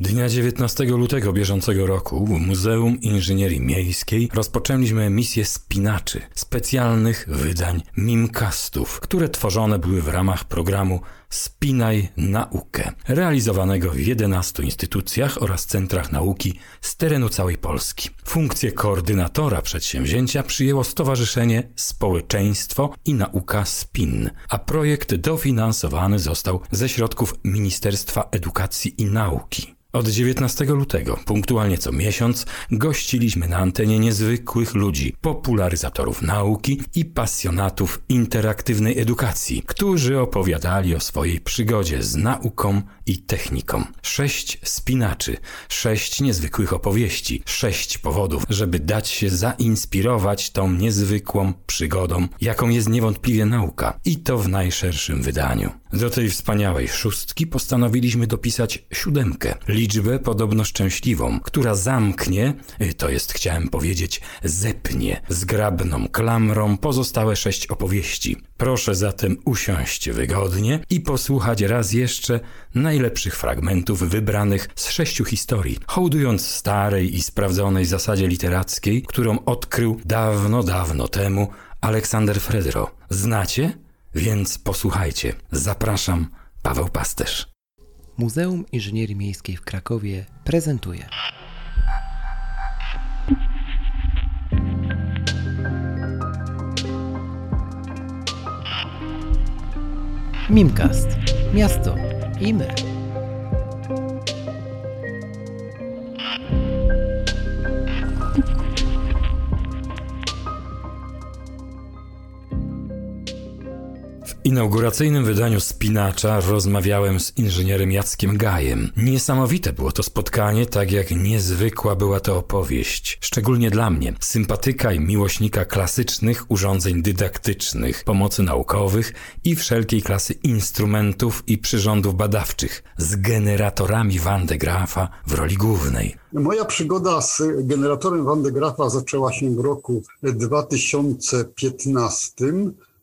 Dnia 19 lutego bieżącego roku w Muzeum Inżynierii Miejskiej rozpoczęliśmy misję spinaczy, specjalnych wydań mimcastów, które tworzone były w ramach programu Spinaj Naukę, realizowanego w 11 instytucjach oraz centrach nauki z terenu całej Polski. Funkcję koordynatora przedsięwzięcia przyjęło Stowarzyszenie Społeczeństwo i Nauka SPIN, a projekt dofinansowany został ze środków Ministerstwa Edukacji i Nauki. Od 19 lutego, punktualnie co miesiąc, gościliśmy na antenie niezwykłych ludzi, popularyzatorów nauki i pasjonatów interaktywnej edukacji, którzy opowiadali o swojej przygodzie z nauką i techniką. Sześć spinaczy, sześć niezwykłych opowieści, sześć powodów, żeby dać się zainspirować tą niezwykłą przygodą, jaką jest niewątpliwie nauka, i to w najszerszym wydaniu. Do tej wspaniałej szóstki postanowiliśmy dopisać siódemkę, liczbę podobno szczęśliwą, która zamknie, y, to jest chciałem powiedzieć, zepnie zgrabną klamrą pozostałe sześć opowieści. Proszę zatem usiąść wygodnie i posłuchać raz jeszcze najlepszych fragmentów wybranych z sześciu historii, hołdując starej i sprawdzonej zasadzie literackiej, którą odkrył dawno, dawno temu Aleksander Fredro. Znacie? Więc posłuchajcie. Zapraszam, Paweł Pasterz. Muzeum Inżynierii Miejskiej w Krakowie prezentuje. Mimcast. Miasto i my. Inauguracyjnym wydaniu Spinacza rozmawiałem z inżynierem Jackiem Gajem. Niesamowite było to spotkanie, tak jak niezwykła była to opowieść. Szczególnie dla mnie, sympatyka i miłośnika klasycznych urządzeń dydaktycznych, pomocy naukowych i wszelkiej klasy instrumentów i przyrządów badawczych z generatorami Van de w roli głównej. Moja przygoda z generatorem Van de zaczęła się w roku 2015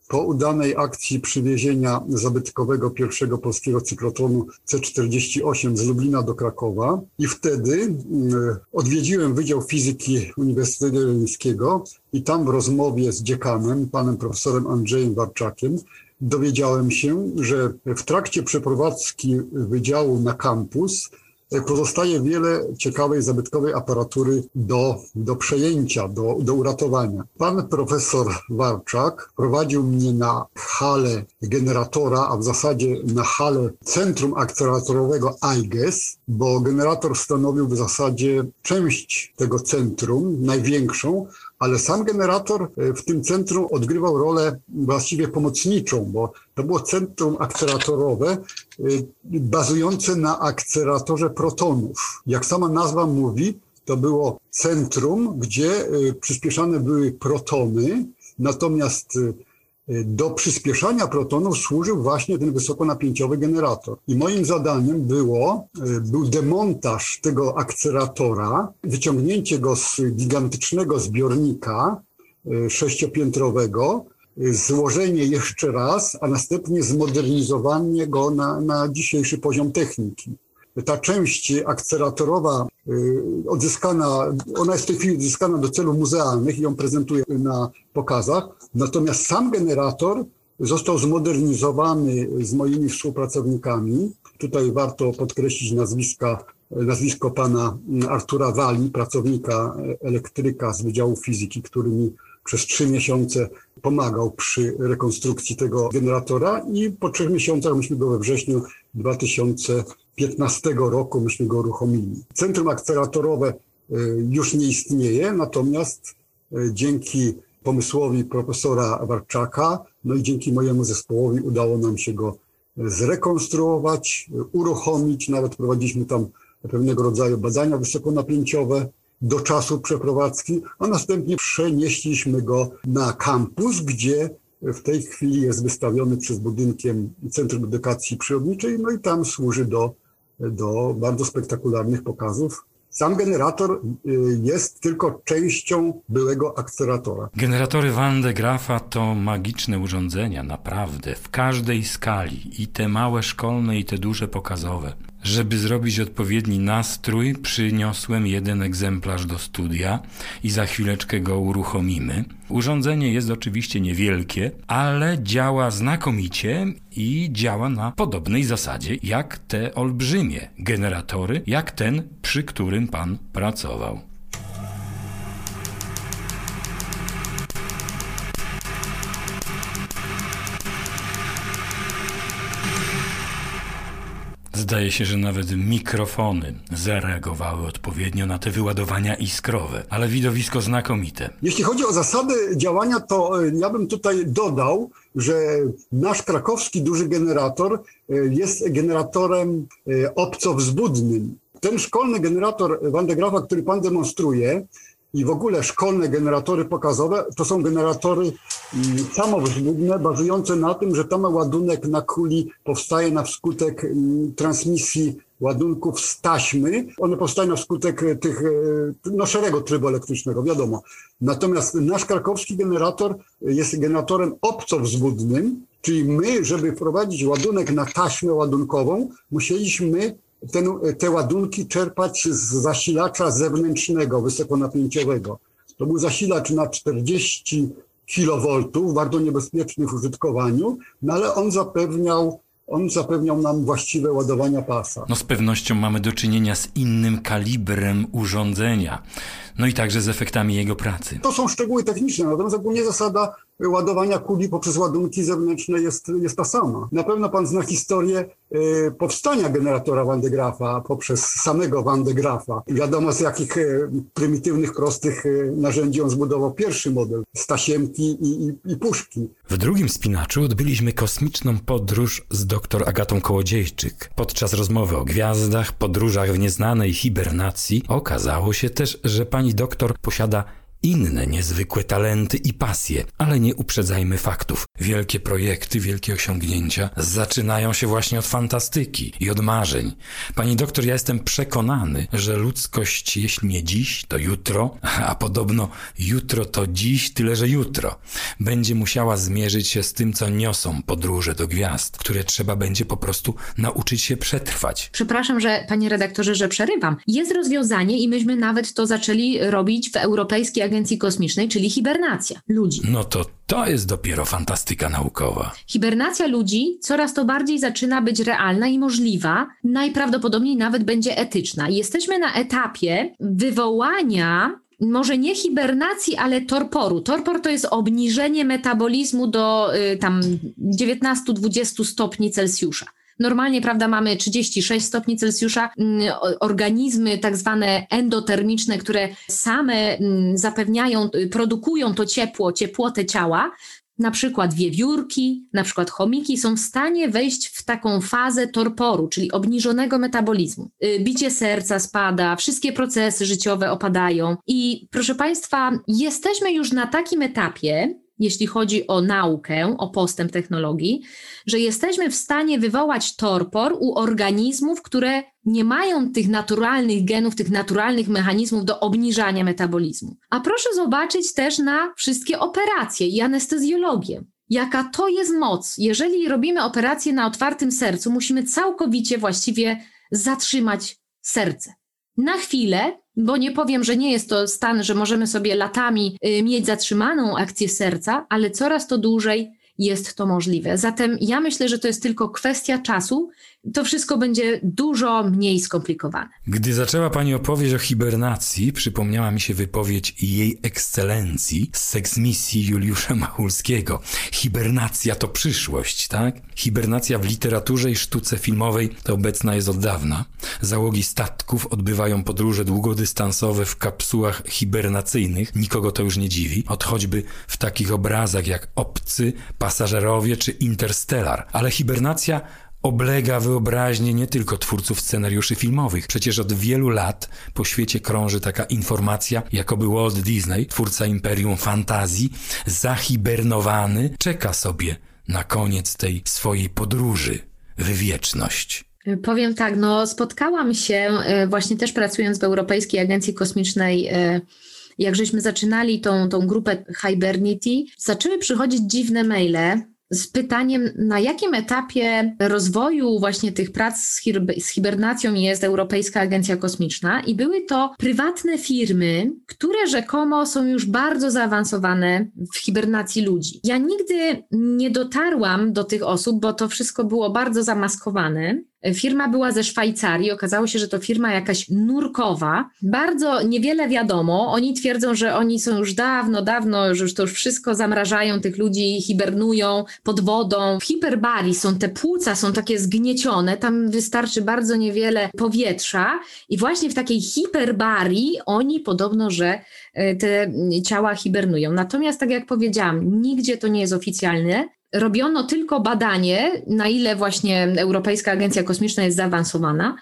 po udanej akcji przywiezienia zabytkowego pierwszego polskiego cyklotronu C48 z Lublina do Krakowa i wtedy mm, odwiedziłem Wydział Fizyki Uniwersytetu Jagiellońskiego i tam w rozmowie z dziekanem, panem profesorem Andrzejem Warczakiem, dowiedziałem się, że w trakcie przeprowadzki wydziału na kampus pozostaje wiele ciekawej, zabytkowej aparatury do, do przejęcia, do, do uratowania. Pan profesor Warczak prowadził mnie na halę generatora, a w zasadzie na halę centrum akceleratorowego IGES, bo generator stanowił w zasadzie część tego centrum, największą, ale sam generator e, w tym centrum odgrywał rolę właściwie pomocniczą, bo to było centrum akceleratorowe e, bazujące na akceleratorze protonów. Jak sama nazwa mówi, to było centrum, gdzie e, przyspieszane były protony, natomiast do przyspieszania protonów służył właśnie ten wysokonapięciowy generator. I moim zadaniem było, e, był demontaż tego akceleratora, wyciągnięcie go z gigantycznego zbiornika e, sześciopiętrowego, e, złożenie jeszcze raz, a następnie zmodernizowanie go na, na dzisiejszy poziom techniki ta część akceleratorowa y, odzyskana, ona jest w tej chwili odzyskana do celów muzealnych i ją prezentuje na pokazach. Natomiast sam generator został zmodernizowany z moimi współpracownikami. Tutaj warto podkreślić nazwiska, nazwisko pana Artura Wali, pracownika elektryka z Wydziału Fizyki, który mi przez trzy miesiące pomagał przy rekonstrukcji tego generatora i po trzech miesiącach, myśmy go we wrześniu 2015 roku, myśmy go uruchomili. Centrum akceleratorowe y, już nie istnieje, natomiast y, dzięki pomysłowi profesora Warczaka, no i dzięki mojemu zespołowi udało nam się go zrekonstruować, uruchomić, nawet prowadziliśmy tam pewnego rodzaju badania wysokonapięciowe, do czasu przeprowadzki, a następnie przenieśliśmy go na kampus, gdzie w tej chwili jest wystawiony przez budynkiem Centrum Edukacji Przyrodniczej, no i tam służy do, do bardzo spektakularnych pokazów. Sam generator y, jest tylko częścią byłego akceleratora. Generatory Van de Graafa to magiczne urządzenia, naprawdę, w każdej skali, i te małe szkolne, i te duże pokazowe. Żeby zrobić odpowiedni nastrój, przyniosłem jeden egzemplarz do studia i za chwileczkę go uruchomimy. Urządzenie jest oczywiście niewielkie, ale działa znakomicie i działa na podobnej zasadzie jak te olbrzymie generatory, jak ten, przy którym pan pracował. Zdaje się, że nawet mikrofony zareagowały odpowiednio na te wyładowania iskrowe, ale widowisko znakomite. Jeśli chodzi o zasady działania, to e, ja bym tutaj dodał, że nasz krakowski duży generator e, jest generatorem e, obcowzbudnym. Ten szkolny generator Van de Graafa, który pan demonstruje, i w ogóle szkolne generatory pokazowe to są generatory mm, samowzbudne, bazujące na tym, że tam ładunek na kuli powstaje na wskutek mm, transmisji ładunków z taśmy. One powstają na wskutek tych, e, no szeregu trybu elektrycznego, wiadomo. Natomiast nasz krakowski generator jest generatorem obcowzbudnym, czyli my, żeby wprowadzić ładunek na taśmę ładunkową, musieliśmy ten, te ładunki czerpać z zasilacza zewnętrznego, wysokonapięciowego. To był zasilacz na 40 kV, bardzo niebezpieczny w użytkowaniu, no ale on zapewniał on zapewniał nam właściwe ładowania pasa. No z pewnością mamy do czynienia z innym kalibrem urządzenia, no i także z efektami jego pracy. To są szczegóły techniczne, natomiast ogólnie zasada ładowania kuli poprzez ładunki zewnętrzne jest, jest ta sama. Na pewno pan zna historię y, powstania generatora Van de Graafa poprzez samego Van de Graafa. Wiadomo z jakich y, prymitywnych, prostych y, narzędzi on zbudował pierwszy model, z tasiemki i, i, i puszki. W drugim spinaczu odbyliśmy kosmiczną podróż z dr Agatą Kołodziejczyk. Podczas rozmowy o gwiazdach, podróżach w nieznanej hibernacji okazało się też, że pani doktor posiada inne niezwykłe talenty i pasje, ale nie uprzedzajmy faktów. Wielkie projekty, wielkie osiągnięcia zaczynają się właśnie od fantastyki i od marzeń. Pani doktor, ja jestem przekonany, że ludzkość, jeśli nie dziś, to jutro, a podobno jutro to dziś, tyle że jutro, będzie musiała zmierzyć się z tym, co niosą podróże do gwiazd, które trzeba będzie po prostu nauczyć się przetrwać. Przepraszam, że panie redaktorze, że przerywam. Jest rozwiązanie i myśmy nawet to zaczęli robić w Europejskiej Agencji Agencji Kosmicznej, czyli hibernacja ludzi. No to to jest dopiero fantastyka naukowa. Hibernacja ludzi coraz to bardziej zaczyna być realna i możliwa, najprawdopodobniej nawet będzie etyczna. Jesteśmy na etapie wywołania może nie hibernacji, ale torporu. Torpor to jest obniżenie metabolizmu do y, tam 19-20 stopni Celsjusza. Normalnie, prawda, mamy 36 stopni Celsjusza. Mm, organizmy tak zwane endotermiczne, które same mm, zapewniają, y, produkują to ciepło, ciepłotę ciała, na przykład wiewiórki, na przykład chomiki są w stanie wejść w taką fazę torporu, czyli obniżonego metabolizmu. Y, bicie serca spada, wszystkie procesy życiowe opadają i proszę Państwa, jesteśmy już na takim etapie, jeśli chodzi o naukę, o postęp technologii, że jesteśmy w stanie wywołać torpor u organizmów, które nie mają tych naturalnych genów, tych naturalnych mechanizmów do obniżania metabolizmu. A proszę zobaczyć też na wszystkie operacje i anestezjologię. Jaka to jest moc? Jeżeli robimy operację na otwartym sercu, musimy całkowicie właściwie zatrzymać serce. Na chwilę bo nie powiem, że nie jest to stan, że możemy sobie latami y, mieć zatrzymaną akcję serca, ale coraz to dłużej jest to możliwe. Zatem ja myślę, że to jest tylko kwestia czasu. To wszystko będzie dużo mniej skomplikowane. Gdy zaczęła Pani opowieść o hibernacji, przypomniała mi się wypowiedź jej ekscelencji z seksmisji Juliusza Machulskiego. Hibernacja to przyszłość, tak? Hibernacja w literaturze i sztuce filmowej to obecna jest od dawna. Załogi statków odbywają podróże długodystansowe w kapsułach hibernacyjnych. Nikogo to już nie dziwi. Od choćby w takich obrazach jak Obcy, Pasażerowie czy Interstellar. Ale hibernacja oblega wyobraźnię nie tylko twórców scenariuszy filmowych. Przecież od wielu lat po świecie krąży taka informacja, jakoby Walt Disney, twórca imperium fantazji, zahibernowany, czeka sobie na koniec tej swojej podróży w wieczność. Powiem tak, no spotkałam się e, właśnie też pracując w Europejskiej Agencji Kosmicznej e, jak żeśmy zaczynali tą, tą grupę Hibernity, zaczęły przychodzić dziwne maile z pytaniem, na jakim etapie rozwoju właśnie tych prac z, z hibernacją jest Europejska Agencja Kosmiczna i były to prywatne firmy, które rzekomo są już bardzo zaawansowane w hibernacji ludzi. Ja nigdy nie dotarłam do tych osób, bo to wszystko było bardzo zamaskowane. Firma była ze Szwajcarii, okazało się, że to firma jakaś nurkowa. Bardzo niewiele wiadomo. Oni twierdzą, że oni są już dawno, dawno, że już to już wszystko zamrażają tych ludzi, hibernują pod wodą. W hiperbarii są te płuca, są takie zgniecione, tam wystarczy bardzo niewiele powietrza i właśnie w takiej hiperbarii oni podobno, że e, te ciała hibernują. Natomiast tak jak powiedziałam, nigdzie to nie jest oficjalne robiono tylko badanie, na ile właśnie Europejska Agencja Kosmiczna jest zaawansowana.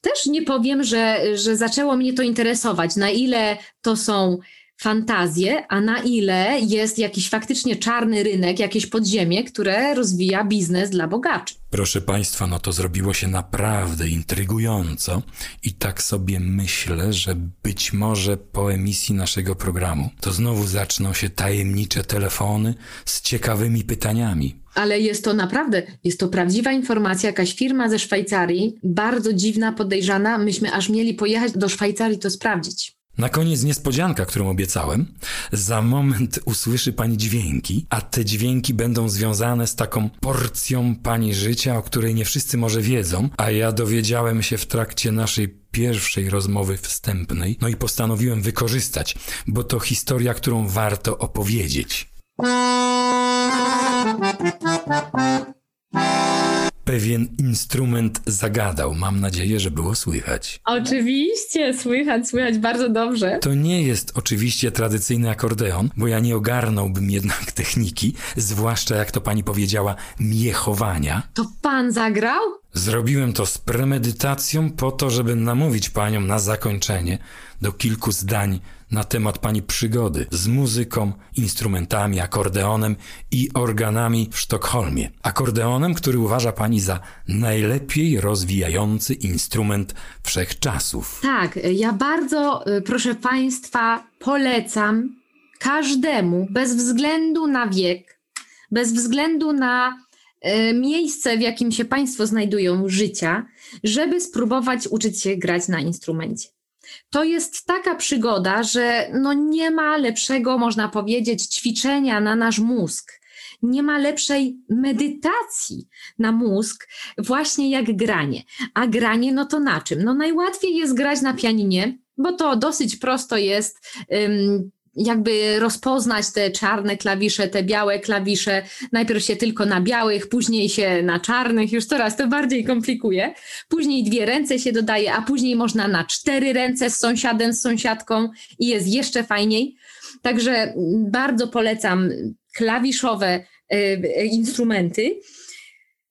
Też nie powiem, że, że zaczęło mnie to interesować, na ile to są fantazje, a na ile jest jakiś faktycznie czarny rynek, jakieś podziemie, które rozwija biznes dla bogaczy. Proszę Państwa, no to zrobiło się naprawdę intrygująco i tak sobie myślę, że być może po emisji naszego programu to znowu zaczną się tajemnicze telefony z ciekawymi pytaniami. Ale jest to naprawdę, jest to prawdziwa informacja, jakaś firma ze Szwajcarii, bardzo dziwna, podejrzana. Myśmy aż mieli pojechać do Szwajcarii to sprawdzić. Na koniec niespodzianka, którą obiecałem. Za moment usłyszy pani dźwięki, a te dźwięki będą związane z taką porcją pani życia, o której nie wszyscy może wiedzą, a ja dowiedziałem się w trakcie naszej pierwszej rozmowy wstępnej, no i postanowiłem wykorzystać, bo to historia, którą warto opowiedzieć pewien instrument zagadał. Mam nadzieję, że było słychać. Oczywiście, słychać, słychać bardzo dobrze. To nie jest oczywiście tradycyjny akordeon, bo ja nie ogarnąłbym jednak techniki, zwłaszcza jak to pani powiedziała, miechowania. To pan zagrał? Zrobiłem to z premedytacją po to, żeby namówić panią na zakończenie do kilku zdań na temat pani przygody z muzyką, instrumentami, akordeonem i organami w Sztokholmie. Akordeonem, który uważa pani za najlepiej rozwijający instrument wszechczasów. Tak, ja bardzo, y, proszę państwa, polecam każdemu, bez względu na wiek, bez względu na miejsce, w jakim się Państwo znajdują, życia, żeby spróbować uczyć się grać na instrumencie. To jest taka przygoda, że no nie ma lepszego, można powiedzieć, ćwiczenia na nasz mózg. Nie ma lepszej medytacji na mózg, właśnie jak granie. A granie, no to na czym? No najłatwiej jest grać na pianinie, bo to dosyć prosto jest jakby rozpoznać te czarne klawisze, te białe klawisze. Najpierw się tylko na białych, później się na czarnych, już coraz to bardziej komplikuje. Później dwie ręce się dodaje, a później można na cztery ręce z sąsiadem, z sąsiadką i jest jeszcze fajniej. Także bardzo polecam klawiszowe y, instrumenty.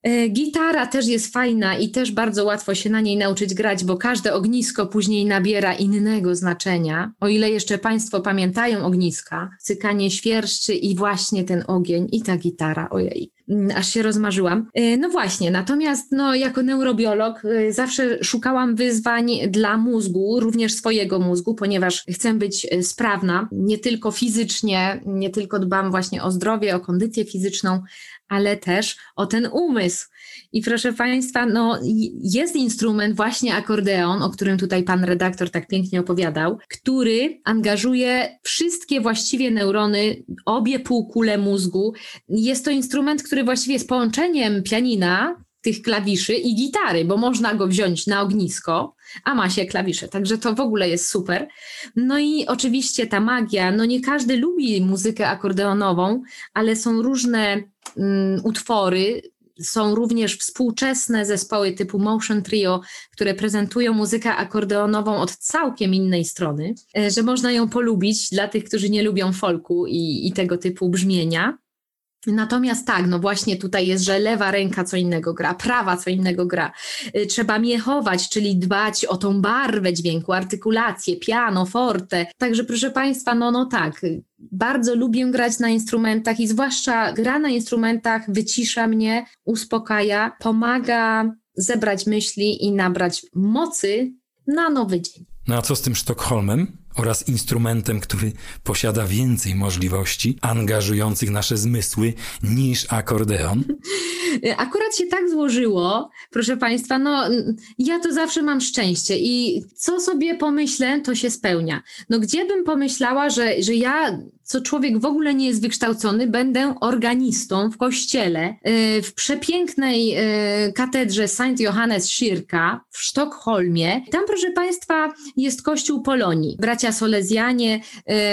E, gitara też jest fajna i też bardzo łatwo się na niej nauczyć grać, bo każde ognisko później nabiera innego znaczenia. O ile jeszcze Państwo pamiętają ogniska, cykanie świerszczy i właśnie ten ogień i ta gitara, ojej, mm, aż się rozmarzyłam. E, no właśnie, natomiast no, jako neurobiolog e, zawsze szukałam wyzwań dla mózgu, również swojego mózgu, ponieważ chcę być sprawna, nie tylko fizycznie, nie tylko dbam właśnie o zdrowie, o kondycję fizyczną, ale też o ten umysł. I proszę Państwa, no, jest instrument, właśnie akordeon, o którym tutaj pan redaktor tak pięknie opowiadał, który angażuje wszystkie właściwie neurony, obie półkule mózgu. Jest to instrument, który właściwie jest połączeniem pianina, tych klawiszy i gitary, bo można go wziąć na ognisko, a ma się klawisze, także to w ogóle jest super. No i oczywiście ta magia, no nie każdy lubi muzykę akordeonową, ale są różne um, utwory, są również współczesne zespoły typu Motion Trio, które prezentują muzykę akordeonową od całkiem innej strony, e, że można ją polubić dla tych, którzy nie lubią folku i, i tego typu brzmienia. Natomiast tak, no właśnie tutaj jest, że lewa ręka co innego gra, prawa co innego gra. Y, trzeba miechować, czyli dbać o tą barwę dźwięku, artykulację, piano, forte. Także proszę Państwa, no no tak, bardzo lubię grać na instrumentach i zwłaszcza gra na instrumentach wycisza mnie, uspokaja, pomaga zebrać myśli i nabrać mocy na nowy dzień. No a co z tym Sztokholmem? Oraz instrumentem, który posiada więcej możliwości angażujących nasze zmysły niż akordeon? Akurat się tak złożyło, proszę Państwa, no ja to zawsze mam szczęście i co sobie pomyślę, to się spełnia. No gdzie bym pomyślała, że, że ja, co człowiek w ogóle nie jest wykształcony, będę organistą w kościele y, w przepięknej y, katedrze St. Johannes Schirka w Sztokholmie. Tam, proszę Państwa, jest kościół Polonii. Bracia Solezjanie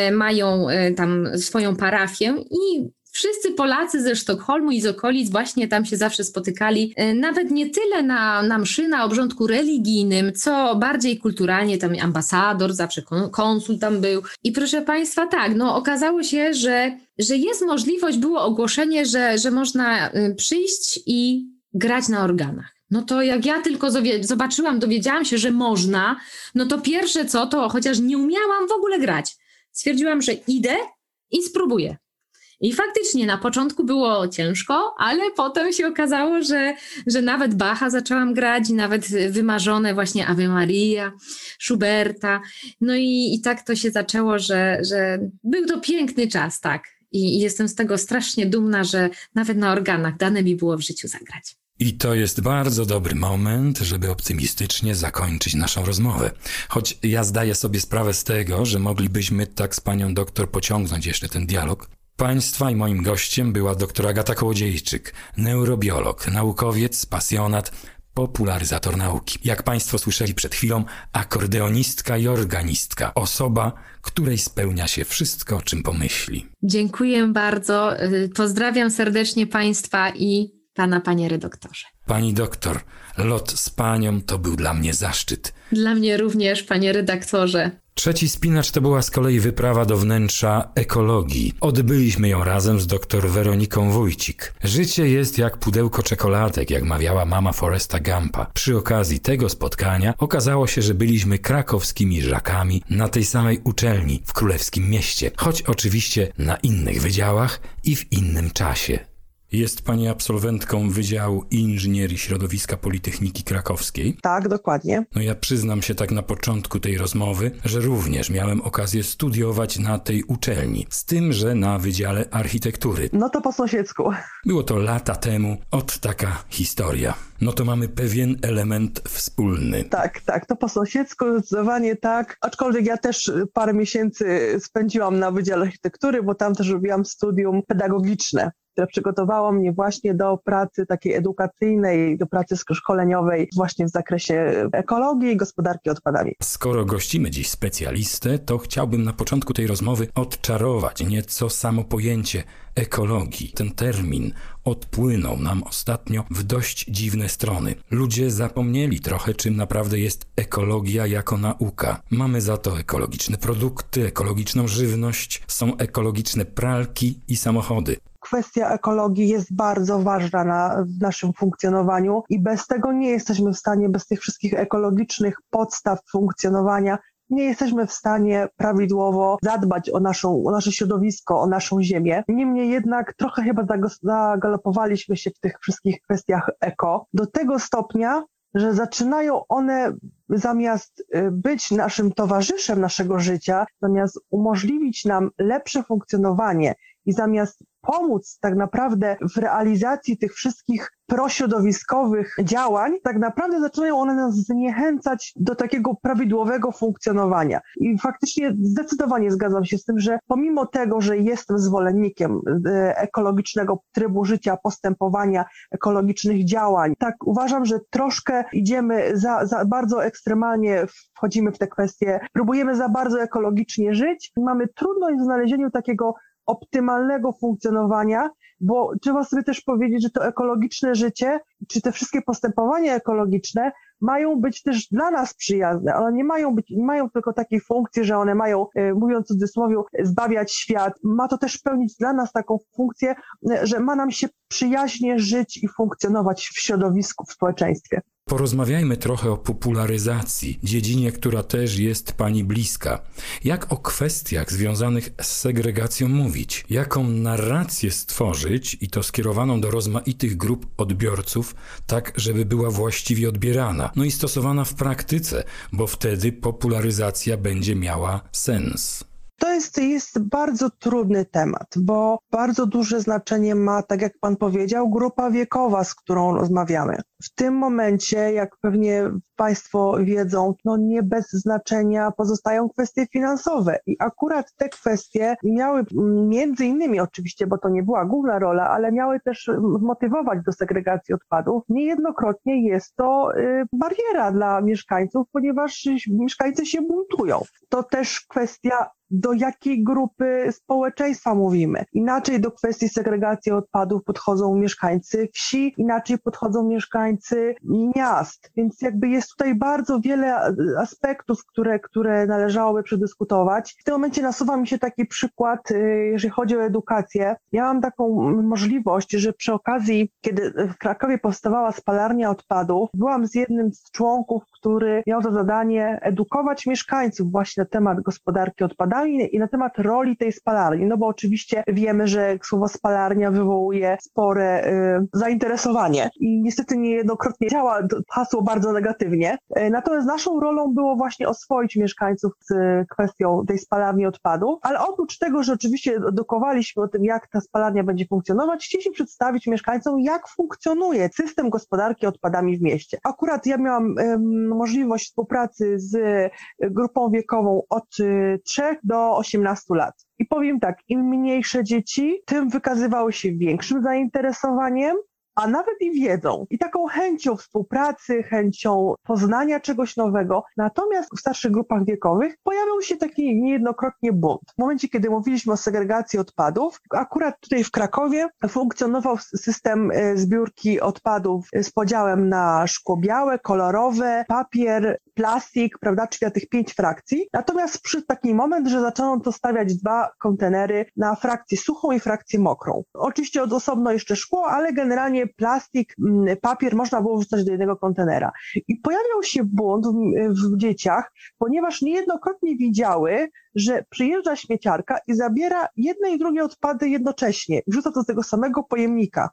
y, mają tam swoją parafię i Wszyscy Polacy ze Sztokholmu i z okolic właśnie tam się zawsze spotykali, e, nawet nie tyle na, na mszy, na obrządku religijnym, co bardziej kulturalnie, tam ambasador, zawsze konsul tam był. I proszę Państwa, tak, no okazało się, że, że jest możliwość, było ogłoszenie, że, że można y, przyjść i grać na organach. No to jak ja tylko zobaczyłam, dowiedziałam się, że można, no to pierwsze co, to chociaż nie umiałam w ogóle grać, stwierdziłam, że idę i spróbuję. I faktycznie na początku było ciężko, ale potem się okazało, że, że nawet Bacha zaczęłam grać, nawet wymarzone właśnie Ave Maria, Schuberta. No i, i tak to się zaczęło, że, że był to piękny czas, tak. I, I jestem z tego strasznie dumna, że nawet na organach dane mi było w życiu zagrać. I to jest bardzo dobry moment, żeby optymistycznie zakończyć naszą rozmowę. Choć ja zdaję sobie sprawę z tego, że moglibyśmy tak z panią doktor pociągnąć jeszcze ten dialog, Państwa i moim gościem była dr Agata Kołodziejczyk, neurobiolog, naukowiec, pasjonat, popularyzator nauki. Jak Państwo słyszeli przed chwilą, akordeonistka i organistka, osoba, której spełnia się wszystko, o czym pomyśli. Dziękuję bardzo. Pozdrawiam serdecznie Państwa i Pana, Panie redaktorze. Pani doktor, lot z Panią to był dla mnie zaszczyt. Dla mnie również, Panie redaktorze. Trzeci spinacz to była z kolei wyprawa do wnętrza ekologii. Odbyliśmy ją razem z dr Weroniką Wójcik. Życie jest jak pudełko czekoladek, jak mawiała mama Foresta Gampa. Przy okazji tego spotkania okazało się, że byliśmy krakowskimi żakami na tej samej uczelni w Królewskim Mieście, choć oczywiście na innych wydziałach i w innym czasie. Jest pani absolwentką Wydziału Inżynierii Środowiska Politechniki Krakowskiej. Tak, dokładnie. No ja przyznam się tak na początku tej rozmowy, że również miałem okazję studiować na tej uczelni, z tym, że na Wydziale Architektury. No to po sąsiedzku. Było to lata temu, od taka historia. No to mamy pewien element wspólny. Tak, tak, to po sąsiedzku zdecydowanie tak. Aczkolwiek ja też parę miesięcy spędziłam na Wydziale Architektury, bo tam też robiłam studium pedagogiczne które przygotowało mnie właśnie do pracy takiej edukacyjnej, do pracy szkoleniowej właśnie w zakresie ekologii i gospodarki odpadami. Skoro gościmy dziś specjalistę, to chciałbym na początku tej rozmowy odczarować nieco samo pojęcie ekologii. Ten termin odpłynął nam ostatnio w dość dziwne strony. Ludzie zapomnieli trochę, czym naprawdę jest ekologia jako nauka. Mamy za to ekologiczne produkty, ekologiczną żywność, są ekologiczne pralki i samochody kwestia ekologii jest bardzo ważna na, w naszym funkcjonowaniu i bez tego nie jesteśmy w stanie, bez tych wszystkich ekologicznych podstaw funkcjonowania, nie jesteśmy w stanie prawidłowo zadbać o, naszą, o nasze środowisko, o naszą ziemię. Niemniej jednak trochę chyba zagalopowaliśmy się w tych wszystkich kwestiach eko do tego stopnia, że zaczynają one zamiast y, być naszym towarzyszem naszego życia, zamiast umożliwić nam lepsze funkcjonowanie i zamiast pomóc tak naprawdę w realizacji tych wszystkich prośrodowiskowych działań, tak naprawdę zaczynają one nas zniechęcać do takiego prawidłowego funkcjonowania. I faktycznie zdecydowanie zgadzam się z tym, że pomimo tego, że jestem zwolennikiem e, ekologicznego trybu życia, postępowania, ekologicznych działań, tak uważam, że troszkę idziemy za, za bardzo ekstremalnie, wchodzimy w te kwestie, próbujemy za bardzo ekologicznie żyć. Mamy trudność w znalezieniu takiego optymalnego funkcjonowania, bo trzeba sobie też powiedzieć, że to ekologiczne życie, czy te wszystkie postępowania ekologiczne mają być też dla nas przyjazne. One nie mają być, nie mają tylko takiej funkcji, że one mają, e, mówiąc w cudzysłowie, zbawiać świat. Ma to też pełnić dla nas taką funkcję, e, że ma nam się przyjaźnie żyć i funkcjonować w środowisku, w społeczeństwie. Porozmawiajmy trochę o popularyzacji, dziedzinie, która też jest Pani bliska. Jak o kwestiach związanych z segregacją mówić? Jaką narrację stworzyć i to skierowaną do rozmaitych grup odbiorców, tak żeby była właściwie odbierana? No i stosowana w praktyce, bo wtedy popularyzacja będzie miała sens. To jest, jest bardzo trudny temat, bo bardzo duże znaczenie ma, tak jak Pan powiedział, grupa wiekowa, z którą rozmawiamy. W tym momencie, jak pewnie Państwo wiedzą, no nie bez znaczenia pozostają kwestie finansowe. I akurat te kwestie miały między innymi oczywiście, bo to nie była główna rola, ale miały też motywować do segregacji odpadów. Niejednokrotnie jest to y, bariera dla mieszkańców, ponieważ mieszkańcy się buntują. To też kwestia do jakiej grupy społeczeństwa mówimy. Inaczej do kwestii segregacji odpadów podchodzą mieszkańcy wsi, inaczej podchodzą mieszkańcy miast. Więc jakby jest tutaj bardzo wiele aspektów, które, które należałoby przedyskutować. W tym momencie nasuwa mi się taki przykład, y, jeżeli chodzi o edukację. Ja mam taką możliwość, że przy okazji, kiedy w Krakowie powstawała spalarnia odpadów, byłam z jednym z członków, który miał za zadanie edukować mieszkańców właśnie na temat gospodarki odpadami i na temat roli tej spalarni, no bo oczywiście wiemy, że słowo spalarnia wywołuje spore y, zainteresowanie i niestety niejednokrotnie działa hasło bardzo negatywnie. Y, natomiast naszą rolą było właśnie oswoić mieszkańców z kwestią tej spalarni odpadów, ale oprócz tego, że oczywiście edukowaliśmy o tym, jak ta spalarnia będzie funkcjonować, chcieliśmy przedstawić mieszkańcom, jak funkcjonuje system gospodarki odpadami w mieście. Akurat ja miałam y, możliwość współpracy z grupą wiekową od 3 y, do do 18 lat. I powiem tak, im mniejsze dzieci, tym wykazywały się większym zainteresowaniem, a nawet i wiedzą, i taką chęcią współpracy, chęcią poznania czegoś nowego. Natomiast w starszych grupach wiekowych pojawiał się taki niejednokrotnie bunt. W momencie, kiedy mówiliśmy o segregacji odpadów, akurat tutaj w Krakowie funkcjonował system e, zbiórki odpadów z podziałem na szkło białe, kolorowe, papier, plastik, prawda, czyli na tych pięć frakcji. Natomiast przyszedł taki moment, że zaczęto to stawiać dwa kontenery na frakcję suchą i frakcję mokrą. Oczywiście od osobno jeszcze szkło, ale generalnie plastik, mm, papier można było wrzucać do jednego kontenera. I pojawiał się bunt w, w dzieciach, ponieważ niejednokrotnie widziały, że przyjeżdża śmieciarka i zabiera jedne i drugie odpady jednocześnie, wrzuca to z tego samego pojemnika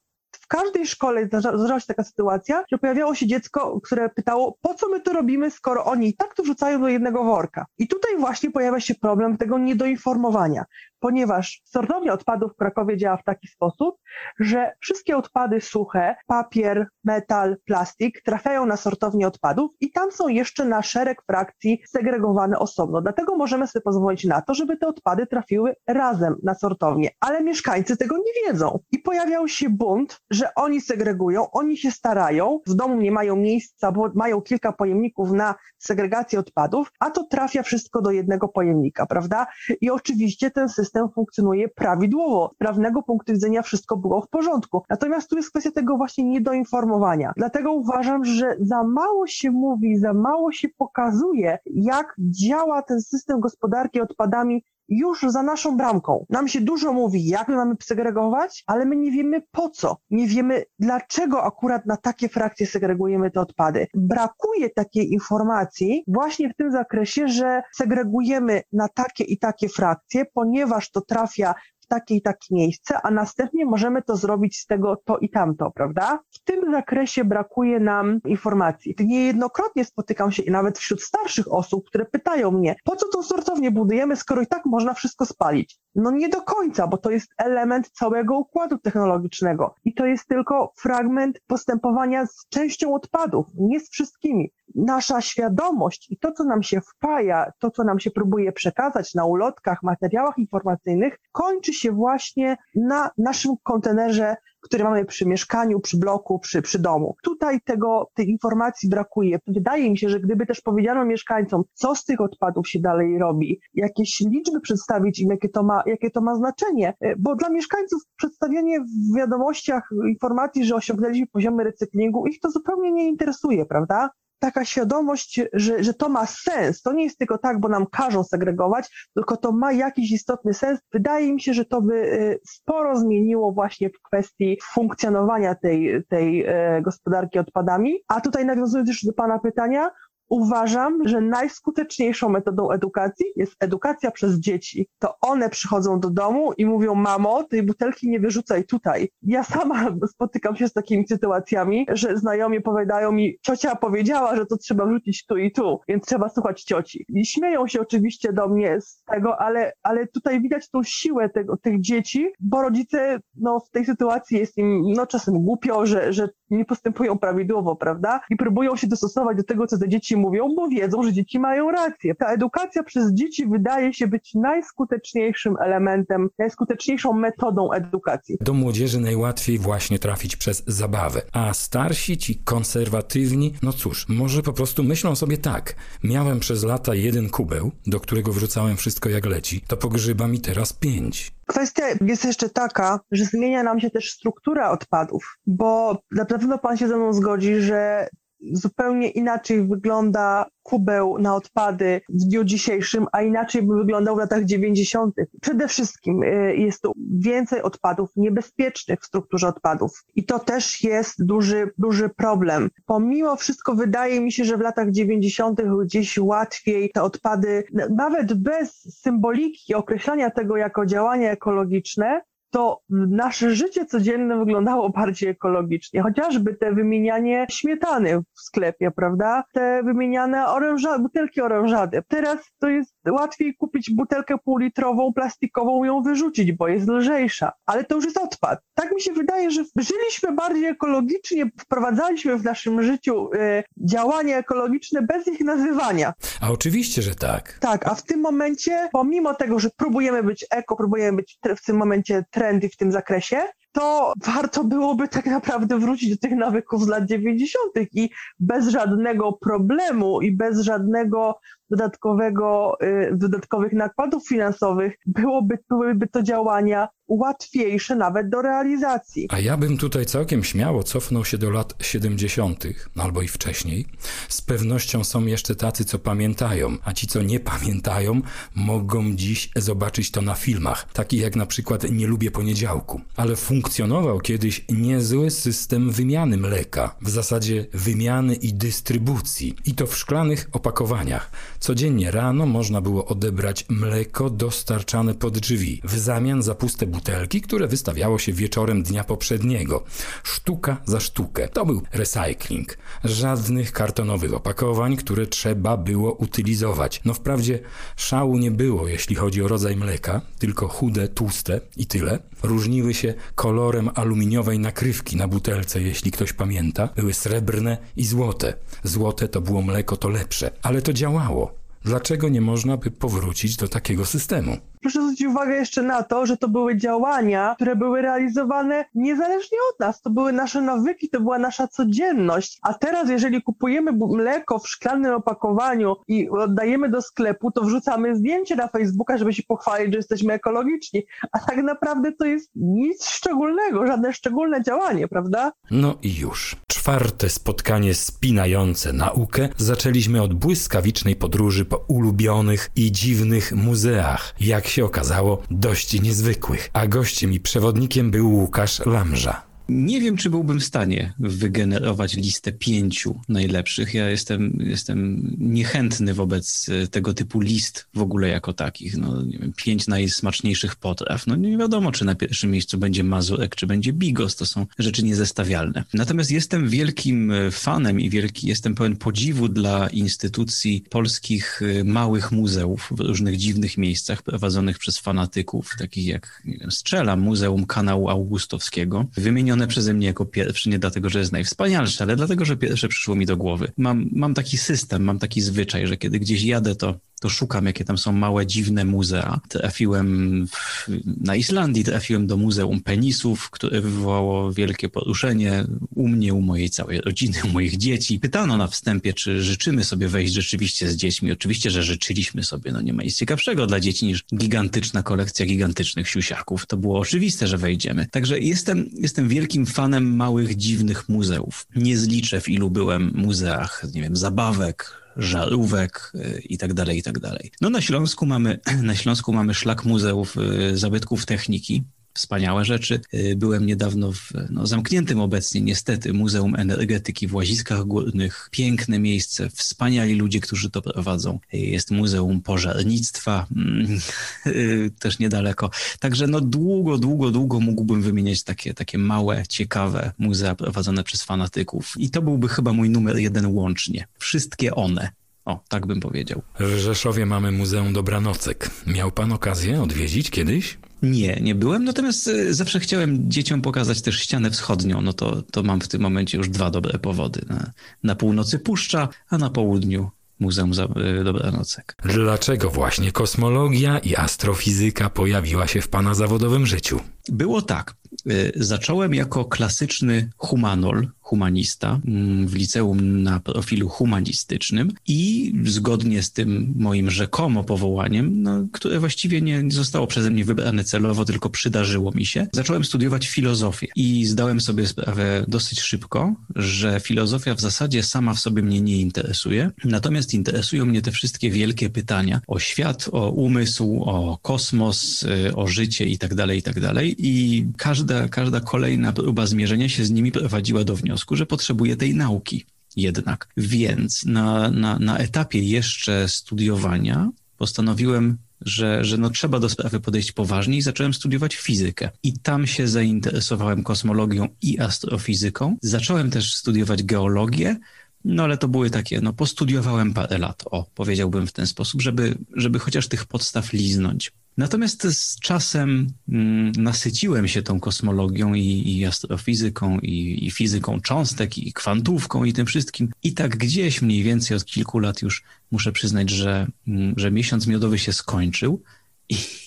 każdej szkole zdarzała się taka sytuacja, że pojawiało się dziecko, które pytało, po co my to robimy, skoro oni i tak to wrzucają do jednego worka. I tutaj właśnie pojawia się problem tego niedoinformowania, ponieważ sortownia odpadów w Krakowie działa w taki sposób, że wszystkie odpady suche, papier, metal, plastik trafiają na sortownię odpadów i tam są jeszcze na szereg frakcji segregowane osobno. Dlatego możemy sobie pozwolić na to, żeby te odpady trafiły razem na sortownię. Ale mieszkańcy tego nie wiedzą. I pojawiał się bunt, że oni segregują, oni się starają, w domu nie mają miejsca, bo mają kilka pojemników na segregację odpadów, a to trafia wszystko do jednego pojemnika, prawda? I oczywiście ten system funkcjonuje prawidłowo. Z prawnego punktu widzenia wszystko było w porządku. Natomiast tu jest kwestia tego właśnie niedoinformowania. Dlatego uważam, że za mało się mówi, za mało się pokazuje, jak działa ten system gospodarki odpadami już za naszą bramką. Nam się dużo mówi, jak my mamy segregować, ale my nie wiemy po co. Nie wiemy, dlaczego akurat na takie frakcje segregujemy te odpady. Brakuje takiej informacji właśnie w tym zakresie, że segregujemy na takie i takie frakcje, ponieważ to trafia takie i takie miejsce, a następnie możemy to zrobić z tego to i tamto, prawda? W tym zakresie brakuje nam informacji. Niejednokrotnie spotykam się nawet wśród starszych osób, które pytają mnie, po co tą sortownię budujemy, skoro i tak można wszystko spalić? No nie do końca, bo to jest element całego układu technologicznego i to jest tylko fragment postępowania z częścią odpadów, nie z wszystkimi nasza świadomość i to, co nam się wpaja, to, co nam się próbuje przekazać na ulotkach, materiałach informacyjnych, kończy się właśnie na naszym kontenerze, który mamy przy mieszkaniu, przy bloku, przy, przy domu. Tutaj tego, tej informacji brakuje. Wydaje mi się, że gdyby też powiedziano mieszkańcom, co z tych odpadów się dalej robi, jakieś liczby przedstawić im, jakie to ma, jakie to ma znaczenie, bo dla mieszkańców przedstawienie w wiadomościach informacji, że osiągnęliśmy poziomy recyklingu, ich to zupełnie nie interesuje, prawda? Taka świadomość, że, że to ma sens. To nie jest tylko tak, bo nam każą segregować, tylko to ma jakiś istotny sens. Wydaje mi się, że to by y, sporo zmieniło właśnie w kwestii funkcjonowania tej, tej e, gospodarki odpadami. A tutaj nawiązując już do Pana pytania, Uważam, że najskuteczniejszą metodą edukacji jest edukacja przez dzieci. To one przychodzą do domu i mówią: Mamo, tej butelki nie wyrzucaj tutaj. Ja sama spotykam się z takimi sytuacjami, że znajomi powiadają mi: Ciocia powiedziała, że to trzeba wrzucić tu i tu, więc trzeba słuchać cioci. I śmieją się oczywiście do mnie z tego, ale, ale tutaj widać tą siłę tego, tych dzieci, bo rodzice no, w tej sytuacji jest im no, czasem głupio, że, że nie postępują prawidłowo, prawda? I próbują się dostosować do tego, co te dzieci mówią, bo wiedzą, że dzieci mają rację. Ta edukacja przez dzieci wydaje się być najskuteczniejszym elementem, najskuteczniejszą metodą edukacji. Do młodzieży najłatwiej właśnie trafić przez zabawę, a starsi, ci konserwatywni, no cóż, może po prostu myślą sobie tak, miałem przez lata jeden kubeł, do którego wrzucałem wszystko jak leci, to pogrzyba mi teraz pięć. Kwestia jest jeszcze taka, że zmienia nam się też struktura odpadów, bo na pewno pan się ze mną zgodzi, że zupełnie inaczej wygląda kubeł na odpady w dniu dzisiejszym, a inaczej by wyglądał w latach 90. Przede wszystkim y, jest tu więcej odpadów niebezpiecznych w strukturze odpadów i to też jest duży, duży problem. Pomimo wszystko wydaje mi się, że w latach 90. gdzieś łatwiej te odpady, nawet bez symboliki określania tego jako działania ekologiczne, to nasze życie codzienne wyglądało bardziej ekologicznie. Chociażby te wymienianie śmietany w sklepie, prawda? Te wymieniane oręża, butelki orężady. Teraz to jest łatwiej kupić butelkę półlitrową, plastikową, ją wyrzucić, bo jest lżejsza. Ale to już jest odpad. Tak mi się wydaje, że żyliśmy bardziej ekologicznie, wprowadzaliśmy w naszym życiu y, działania ekologiczne bez ich nazywania. A oczywiście, że tak. Tak, a w tym momencie, pomimo tego, że próbujemy być eko, próbujemy być w tym momencie trendy w tym zakresie, to warto byłoby tak naprawdę wrócić do tych nawyków z lat 90. i bez żadnego problemu i bez żadnego dodatkowego, y, dodatkowych nakładów finansowych byłoby, byłyby to działania łatwiejsze nawet do realizacji. A ja bym tutaj całkiem śmiało cofnął się do lat 70., no albo i wcześniej. Z pewnością są jeszcze tacy, co pamiętają, a ci, co nie pamiętają, mogą dziś zobaczyć to na filmach, takich jak na przykład Nie lubię poniedziałku. Ale funkcjonował kiedyś niezły system wymiany mleka, w zasadzie wymiany i dystrybucji, i to w szklanych opakowaniach. Codziennie rano można było odebrać mleko dostarczane pod drzwi, w zamian za puste butelki, które wystawiało się wieczorem dnia poprzedniego. Sztuka za sztukę. To był recycling. Żadnych kartonowych opakowań, które trzeba było utylizować. No wprawdzie szału nie było, jeśli chodzi o rodzaj mleka, tylko chude, tłuste i tyle. Różniły się kolorem aluminiowej nakrywki na butelce, jeśli ktoś pamięta. Były srebrne i złote. Złote to było mleko to lepsze, ale to działało. Dlaczego nie można by powrócić do takiego systemu? Proszę zwrócić uwagę jeszcze na to, że to były działania, które były realizowane niezależnie od nas. To były nasze nawyki, to była nasza codzienność. A teraz, jeżeli kupujemy mleko w szklanym opakowaniu i oddajemy do sklepu, to wrzucamy zdjęcie na Facebooka, żeby się pochwalić, że jesteśmy ekologiczni. A tak naprawdę to jest nic szczególnego, żadne szczególne działanie, prawda? No i już. Czwarte spotkanie spinające naukę zaczęliśmy od błyskawicznej podróży po ulubionych i dziwnych muzeach. Jak się okazało, dość niezwykłych, a gościem i przewodnikiem był Łukasz Lamża. Nie wiem, czy byłbym w stanie wygenerować listę pięciu najlepszych. Ja jestem, jestem niechętny wobec e, tego typu list w ogóle jako takich. No, nie wiem, pięć najsmaczniejszych potraw. No nie wiadomo, czy na pierwszym miejscu będzie mazurek, czy będzie bigos. To są rzeczy niezestawialne. Natomiast jestem wielkim e, fanem i wielki, jestem pełen podziwu dla instytucji polskich e, małych muzeów w różnych dziwnych miejscach prowadzonych przez fanatyków, takich jak wiem, Strzela, Muzeum Kanału Augustowskiego. Wymienione przeze mnie jako pierwszy, nie dlatego, że jest najwspanialszy, ale dlatego, że pierwsze przyszło mi do głowy. Mam, mam taki system, mam taki zwyczaj, że kiedy gdzieś jadę, to to szukam, jakie tam są małe, dziwne muzea. Trafiłem w, na Islandii, trafiłem do Muzeum Penisów, które wywołało wielkie poruszenie u mnie, u mojej całej rodziny, u moich dzieci. Pytano na wstępie, czy życzymy sobie wejść rzeczywiście z dziećmi. Oczywiście, że życzyliśmy sobie. No nie ma nic ciekawszego dla dzieci niż gigantyczna kolekcja gigantycznych siusiaków. To było oczywiste, że wejdziemy. Także jestem, jestem wielkim fanem małych, dziwnych muzeów. Nie zliczę, w ilu byłem muzeach, nie wiem, zabawek, żarówek y, i tak dalej, i tak dalej. No na Śląsku mamy, na Śląsku mamy szlak muzeów y, zabytków techniki, wspaniałe rzeczy. Y, byłem niedawno w no, zamkniętym obecnie niestety Muzeum Energetyki w Łaziskach Górnych. Piękne miejsce, wspaniali ludzie, którzy to prowadzą. Jest Muzeum Pożarnictwa, mm, też niedaleko. Także no długo, długo, długo mógłbym wymieniać takie, takie małe, ciekawe muzea prowadzone przez fanatyków. I to byłby chyba mój numer jeden łącznie. Wszystkie one. O, tak bym powiedział. W Rzeszowie mamy Muzeum Dobranocek. Miał pan okazję odwiedzić kiedyś? Nie, nie byłem, natomiast e, zawsze chciałem dzieciom pokazać też ścianę wschodnią, no to, to mam w tym momencie już dwa dobre powody. Na, na północy Puszcza, a na południu Muzeum e, Dobranocek. Dlaczego właśnie kosmologia i astrofizyka pojawiła się w pana zawodowym życiu? Było tak. E, zacząłem jako klasyczny humanol, humanista mm, w liceum na profilu humanistycznym i zgodnie z tym moim rzekomo powołaniem, no, które właściwie nie, zostało przeze mnie wybrane celowo, tylko przydarzyło mi się, zacząłem studiować filozofię i zdałem sobie sprawę dosyć szybko, że filozofia w zasadzie sama w sobie mnie nie interesuje, natomiast interesują mnie te wszystkie wielkie pytania o świat, o umysł, o kosmos, y, o życie i tak dalej, i tak i każda, każda kolejna próba zmierzenia się z nimi prowadziła do wniosku, że potrzebuje tej nauki jednak. Więc na, na, na etapie jeszcze studiowania postanowiłem że, że no trzeba do sprawy podejść poważnie i zacząłem studiować fizykę. I tam się zainteresowałem kosmologią i astrofizyką. Zacząłem też studiować geologię, no ale to były takie, no postudiowałem parę lat, o, powiedziałbym w ten sposób, żeby, żeby chociaż tych podstaw liznąć. Natomiast z czasem mm, nasyciłem się tą kosmologią i, i astrofizyką, i, i, fizyką cząstek, i kwantówką, i tym wszystkim. I tak gdzieś mniej więcej od kilku lat już muszę przyznać, że, mm, że miesiąc miodowy się skończył.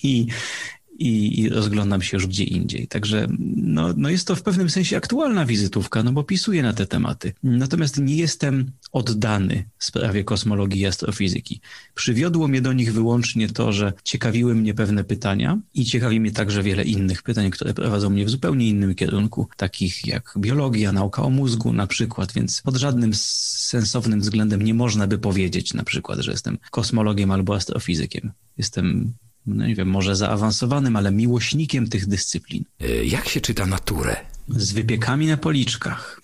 I, i, i rozglądam się już gdzie indziej. Także no, no jest to w pewnym sensie aktualna wizytówka, no bo pisuję na te tematy. Natomiast nie jestem oddany sprawie kosmologii i astrofizyki. Przywiodło mnie do nich wyłącznie to, że ciekawiły mnie pewne pytania i ciekawi mnie także wiele innych pytań, które prowadzą mnie w zupełnie innym kierunku, takich jak biologia, nauka o mózgu na przykład, więc pod żadnym sensownym względem nie można by powiedzieć na przykład, że jestem kosmologiem albo astrofizykiem. Jestem no nie wiem, może zaawansowanym, ale miłośnikiem tych dyscyplin. E, jak się czyta naturę? Z wypiekami na policzkach.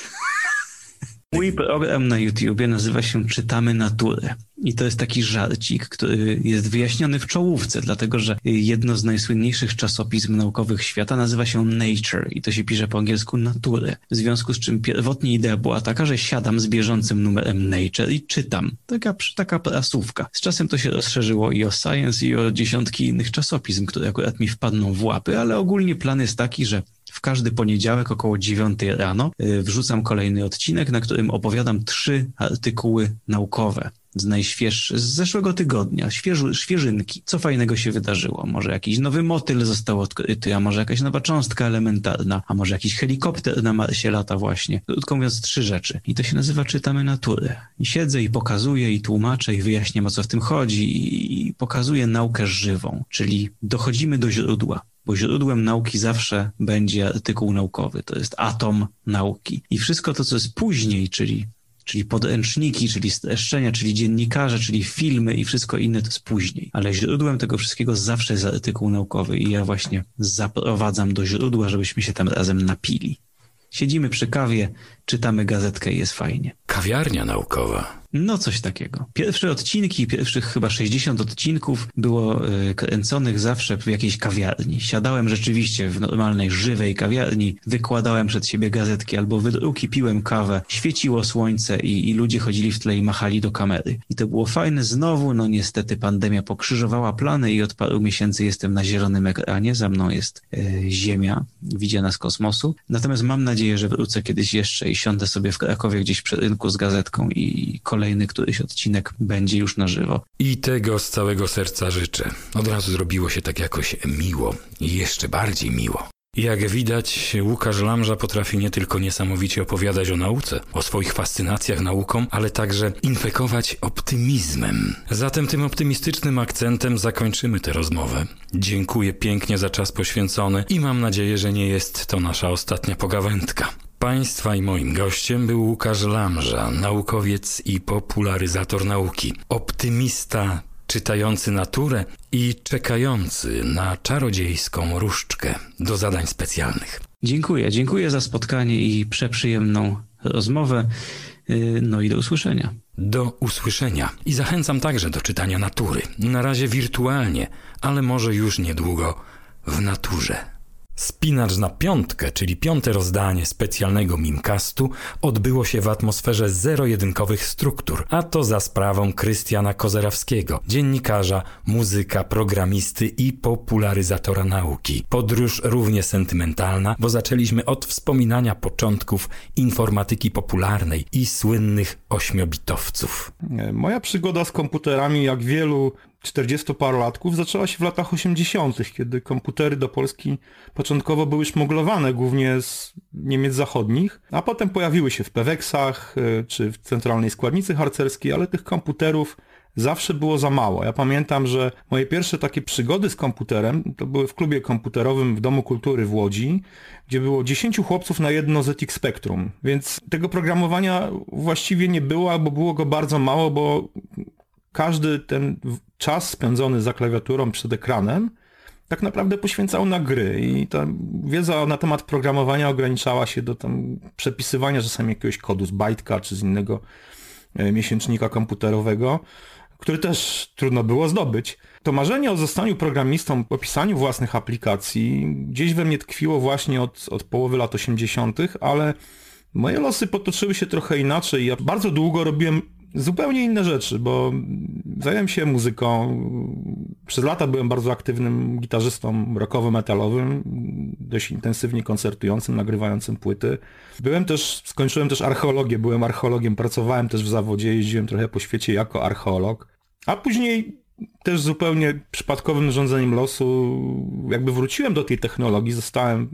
Mój program na YouTubie nazywa się Czytamy Naturę. I to jest taki żarcik, który jest wyjaśniony w czołówce, dlatego że jedno z najsłynniejszych czasopism naukowych świata nazywa się Nature i to się pisze po angielsku Naturę. W związku z czym pierwotnie idea była taka, że siadam z bieżącym numerem Nature i czytam. Taka, taka prasówka. Z czasem to się rozszerzyło i o Science i o dziesiątki innych czasopism, które akurat mi wpadną w łapy, ale ogólnie plan jest taki, że w każdy poniedziałek około 9 rano y, wrzucam kolejny odcinek, na którym opowiadam trzy artykuły naukowe z najświeższych, z zeszłego tygodnia, świeżynki. Co fajnego się wydarzyło? Może jakiś nowy motyl został odkryty, a może jakaś nowa cząstka elementarna, a może jakiś helikopter na Marsie lata właśnie. Krótko mówiąc, trzy rzeczy. I to się nazywa Czytamy Naturę. I siedzę i pokazuję i tłumaczę i wyjaśniam o co w tym chodzi i pokazuję naukę żywą, czyli dochodzimy do źródła bo źródłem nauki zawsze będzie artykuł naukowy. To jest atom nauki. I wszystko to, co jest później, czyli, czyli podręczniki, czyli streszczenia, czyli dziennikarze, czyli filmy i wszystko inne, to jest później. Ale źródłem tego wszystkiego zawsze jest artykuł naukowy i ja właśnie zaprowadzam do źródła, żebyśmy się tam razem napili. Siedzimy przy kawie, czytamy gazetkę i jest fajnie. Kawiarnia naukowa. No, coś takiego. Pierwsze odcinki, pierwszych chyba 60 odcinków było y, kręconych zawsze w jakiejś kawiarni. Siadałem rzeczywiście w normalnej, żywej kawiarni, wykładałem przed siebie gazetki albo wydruki, piłem kawę, świeciło słońce i, i ludzie chodzili w tle i machali do kamery. I to było fajne. Znowu, no niestety pandemia pokrzyżowała plany i od paru miesięcy jestem na zielonym ekranie. Za mną jest y, Ziemia, widziana z kosmosu. Natomiast mam nadzieję, że wrócę kiedyś jeszcze i siądę sobie w Krakowie gdzieś przy rynku z gazetką i kolejny któryś odcinek będzie już na żywo. I tego z całego serca życzę. Od razu zrobiło się tak jakoś miło i jeszcze bardziej miło. Jak widać, Łukasz Lamża potrafi nie tylko niesamowicie opowiadać o nauce, o swoich fascynacjach nauką, ale także infekować optymizmem. Zatem tym optymistycznym akcentem zakończymy tę rozmowę. Dziękuję pięknie za czas poświęcony i mam nadzieję, że nie jest to nasza ostatnia pogawędka. Państwa i moim gościem był Łukasz Lamża, naukowiec i popularyzator nauki, optymista czytający naturę i czekający na czarodziejską różdżkę do zadań specjalnych. Dziękuję, dziękuję za spotkanie i przeprzyjemną rozmowę. Y, no i do usłyszenia. Do usłyszenia i zachęcam także do czytania natury. Na razie wirtualnie, ale może już niedługo w naturze. Spinacz na piątkę, czyli piąte rozdanie specjalnego Mimcastu, odbyło się w atmosferze zero-jedynkowych struktur, a to za sprawą Krystiana Kozerawskiego, dziennikarza, muzyka, programisty i popularyzatora nauki. Podróż równie sentymentalna, bo zaczęliśmy od wspominania początków informatyki popularnej i słynnych ośmiobitowców. Moja przygoda z komputerami, jak wielu 40-parolatków zaczęła się w latach 80., kiedy komputery do Polski początkowo były szmuglowane głównie z Niemiec zachodnich, a potem pojawiły się w Peweksach e, czy w centralnej składnicy harcerskiej, ale tych komputerów zawsze było za mało. Ja pamiętam, że moje pierwsze takie przygody z komputerem to były w klubie komputerowym w Domu Kultury w Łodzi, gdzie było 10 chłopców na jedno ZX Spectrum. Więc tego programowania właściwie nie było, albo było go bardzo mało, bo każdy ten czas spędzony za klawiaturą przed ekranem tak naprawdę poświęcał na gry i ta wiedza na temat programowania ograniczała się do tam przepisywania czasami jakiegoś kodu z bajtka czy z innego e, miesięcznika komputerowego, który też trudno było zdobyć. To marzenie o zostaniu programistą, o pisaniu własnych aplikacji gdzieś we mnie tkwiło właśnie od, od połowy lat 80., ale moje losy potoczyły się trochę inaczej. Ja bardzo długo robiłem zupełnie inne rzeczy, bo zająłem się muzyką. Przez lata byłem bardzo aktywnym gitarzystą rockowo-metalowym, dość intensywnie koncertującym, nagrywającym płyty. Byłem też, skończyłem też archeologię, byłem archeologiem, pracowałem też w zawodzie, jeździłem trochę po świecie jako archeolog. A później też zupełnie przypadkowym rządzeniem losu. Jakby wróciłem do tej technologii, zostałem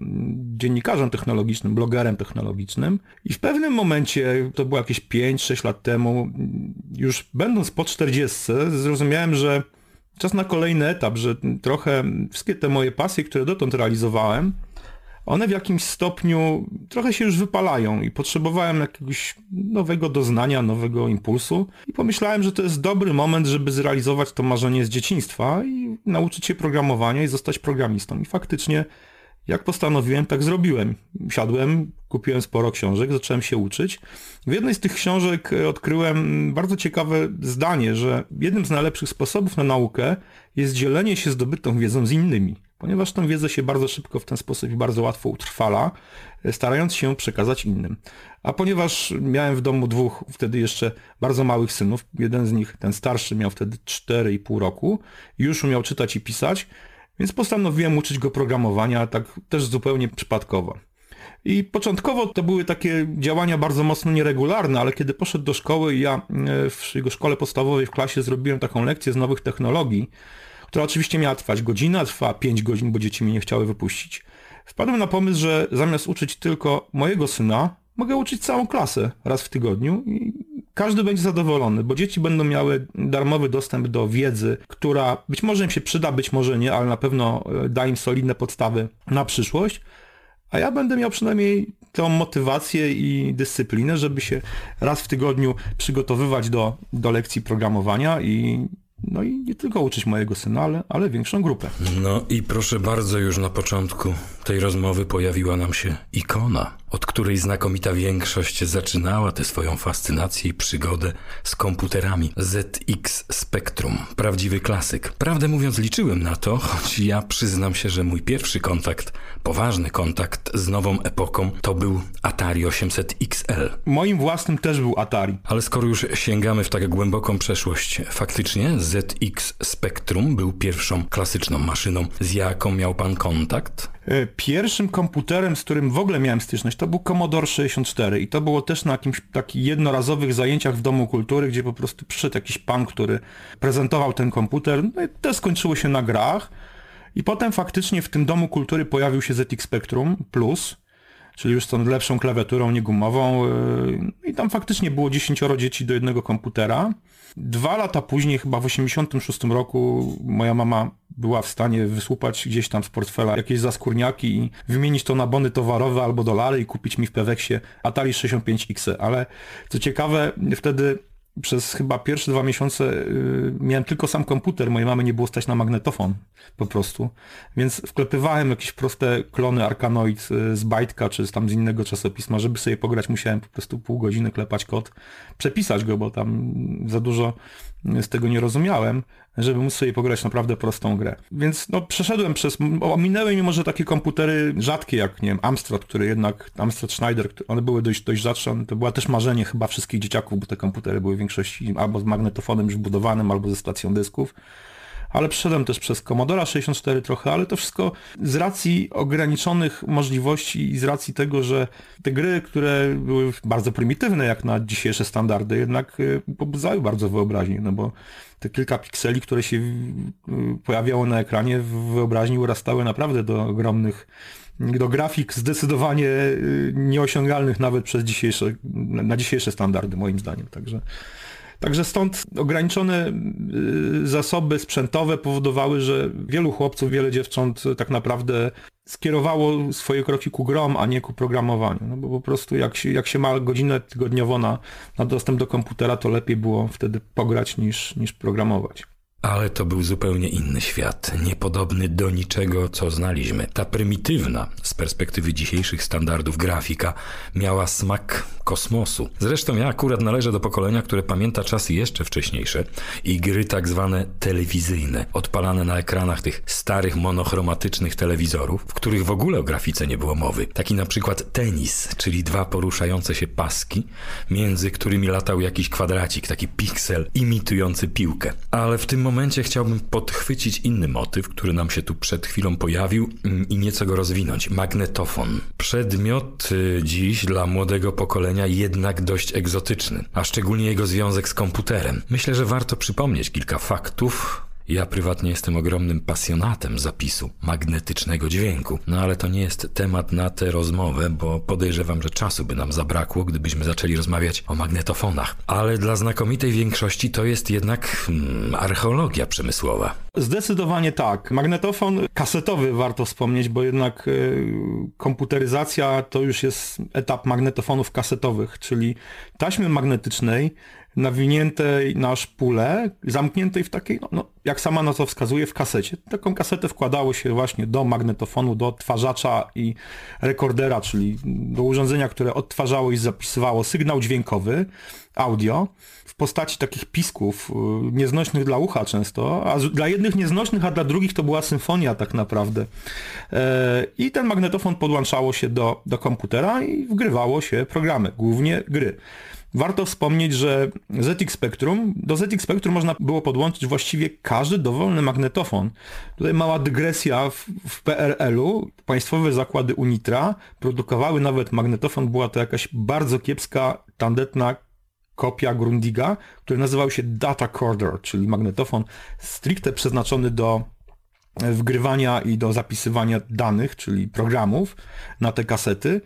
dziennikarzem technologicznym, blogerem technologicznym i w pewnym momencie, to było jakieś 5-6 lat temu, już będąc po 40, zrozumiałem, że czas na kolejny etap, że trochę wszystkie te moje pasje, które dotąd realizowałem, one w jakimś stopniu trochę się już wypalają i potrzebowałem jakiegoś nowego doznania, nowego impulsu i pomyślałem, że to jest dobry moment, żeby zrealizować to marzenie z dzieciństwa i nauczyć się programowania i zostać programistą. I faktycznie jak postanowiłem, tak zrobiłem. Siadłem, kupiłem sporo książek, zacząłem się uczyć. W jednej z tych książek odkryłem bardzo ciekawe zdanie, że jednym z najlepszych sposobów na naukę jest dzielenie się zdobytą wiedzą z innymi ponieważ tę wiedzę się bardzo szybko w ten sposób i bardzo łatwo utrwala, starając się przekazać innym. A ponieważ miałem w domu dwóch wtedy jeszcze bardzo małych synów, jeden z nich, ten starszy, miał wtedy 4,5 roku, już umiał czytać i pisać, więc postanowiłem uczyć go programowania, tak też zupełnie przypadkowo. I początkowo to były takie działania bardzo mocno nieregularne, ale kiedy poszedł do szkoły ja e, w jego szkole podstawowej w klasie zrobiłem taką lekcję z nowych technologii, która oczywiście miała trwać godzinę, trwa 5 godzin, bo dzieci mnie nie chciały wypuścić. Wpadłem na pomysł, że zamiast uczyć tylko mojego syna, mogę uczyć całą klasę raz w tygodniu i każdy będzie zadowolony, bo dzieci będą miały darmowy dostęp do wiedzy, która być może im się przyda, być może nie, ale na pewno e, da im solidne podstawy na przyszłość. A ja będę miał przynajmniej tą motywację i dyscyplinę, żeby się raz w tygodniu przygotowywać do, do lekcji programowania i no i nie tylko uczyć mojego syna, ale, ale większą grupę. No i proszę bardzo, już na początku tej rozmowy pojawiła nam się ikona, od której znakomita większość zaczynała tę swoją fascynację i przygodę z komputerami. ZX Spectrum, prawdziwy klasyk. Prawdę mówiąc, liczyłem na to, choć ja przyznam się, że mój pierwszy kontakt, poważny kontakt z nową epoką, to był Atari 800 XL. Moim własnym też był Atari. Ale skoro już sięgamy w tak głęboką przeszłość, faktycznie ZX Spectrum był pierwszą klasyczną maszyną, z jaką miał pan kontakt? E, pierwszym komputerem, z którym w ogóle miałem styczność, to był Commodore 64 i to było też na jakimś takich jednorazowych zajęciach w Domu Kultury, gdzie po prostu przyszedł jakiś pan, który prezentował ten komputer, no i to skończyło się na grach. I potem faktycznie w tym Domu Kultury pojawił się ZX Spectrum Plus, czyli już z tą lepszą klawiaturą niegumową e, i tam faktycznie było dziesięcioro dzieci do jednego komputera. Dwa lata później, chyba w 86 roku, moja mama była w stanie wysłupać gdzieś tam z portfela jakieś zaskórniaki i wymienić to na bony towarowe albo dolary i kupić mi w Peweksie Atari 65X. Ale co ciekawe, wtedy przez chyba pierwsze dwa miesiące y, miałem tylko sam komputer, mojej mamy nie było stać na magnetofon po prostu, więc wklepywałem jakieś proste klony Arkanoid y, z Bajtka czy tam z innego czasopisma, żeby sobie pograć musiałem po prostu pół godziny klepać kod, przepisać go, bo tam za dużo z tego nie rozumiałem, żeby móc sobie pograć naprawdę prostą grę. Więc no, przeszedłem przez, ominęły mi może takie komputery rzadkie, jak nie wiem, Amstrad, który jednak, Amstrad Schneider, one były dość, dość rzadsze, to była też marzenie chyba wszystkich dzieciaków, bo te komputery były w większości albo z magnetofonem już budowanym, albo ze stacją dysków ale przeszedłem też przez Commodore 64 trochę, ale to wszystko z racji ograniczonych możliwości i z racji tego, że te gry, które były bardzo prymitywne jak na dzisiejsze standardy, jednak y, pobudzały bardzo wyobraźnię, no bo te kilka pikseli, które się y, pojawiało na ekranie w wyobraźni urastały naprawdę do ogromnych do grafik zdecydowanie y, nieosiągalnych nawet przez dzisiejsze, na dzisiejsze standardy moim zdaniem. Także Także stąd ograniczone y, zasoby sprzętowe powodowały, że wielu chłopców, wiele dziewcząt tak naprawdę skierowało swoje kroki ku grom, a nie ku programowaniu. No bo po prostu jak się, jak się ma godzinę tygodniowo na, na dostęp do komputera, to lepiej było wtedy pograć niż, niż programować. Ale to był zupełnie inny świat, niepodobny do niczego, co znaliśmy. Ta prymitywna, z perspektywy dzisiejszych standardów grafika, miała smak kosmosu. Zresztą ja akurat należę do pokolenia, które pamięta czasy jeszcze wcześniejsze i gry tak zwane telewizyjne, odpalane na ekranach tych starych, monochromatycznych telewizorów, w których w ogóle o grafice nie było mowy. Taki na przykład tenis, czyli dwa poruszające się paski, między którymi latał jakiś kwadracik, taki piksel imitujący piłkę. Ale w tym momencie chciałbym podchwycić inny motyw, który nam się tu przed chwilą pojawił mm, i nieco go rozwinąć. Magnetofon. Przedmiot y, dziś dla młodego pokolenia jednak dość egzotyczny, a szczególnie jego związek z komputerem. Myślę, że warto przypomnieć kilka faktów, ja prywatnie jestem ogromnym pasjonatem zapisu magnetycznego dźwięku, no ale to nie jest temat na tę rozmowę, bo podejrzewam, że czasu by nam zabrakło, gdybyśmy zaczęli rozmawiać o magnetofonach. Ale dla znakomitej większości to jest jednak hmm, archeologia przemysłowa. Zdecydowanie tak. Magnetofon kasetowy warto wspomnieć, bo jednak y, komputeryzacja to już jest etap magnetofonów kasetowych, czyli taśmy magnetycznej nawiniętej na szpulę, zamkniętej w takiej, no, no, jak sama nazwa wskazuje, w kasecie. Taką kasetę wkładało się właśnie do magnetofonu, do odtwarzacza i rekordera, czyli do urządzenia, które odtwarzało i zapisywało sygnał dźwiękowy, audio, w postaci takich pisków, y, nieznośnych dla ucha często, a dla jednych nieznośnych, a dla drugich to była symfonia tak naprawdę. E, I ten magnetofon podłączało się do, do komputera i wgrywało się programy, głównie gry. Warto wspomnieć, że ZX Spectrum, do ZX Spectrum można było podłączyć właściwie każdy dowolny magnetofon. Tutaj mała dygresja w, w PRL-u. Państwowe zakłady Unitra produkowały nawet magnetofon, była to jakaś bardzo kiepska, tandetna kopia Grundiga, który nazywał się Data Corder, czyli magnetofon stricte przeznaczony do wgrywania i do zapisywania danych, czyli programów na te kasety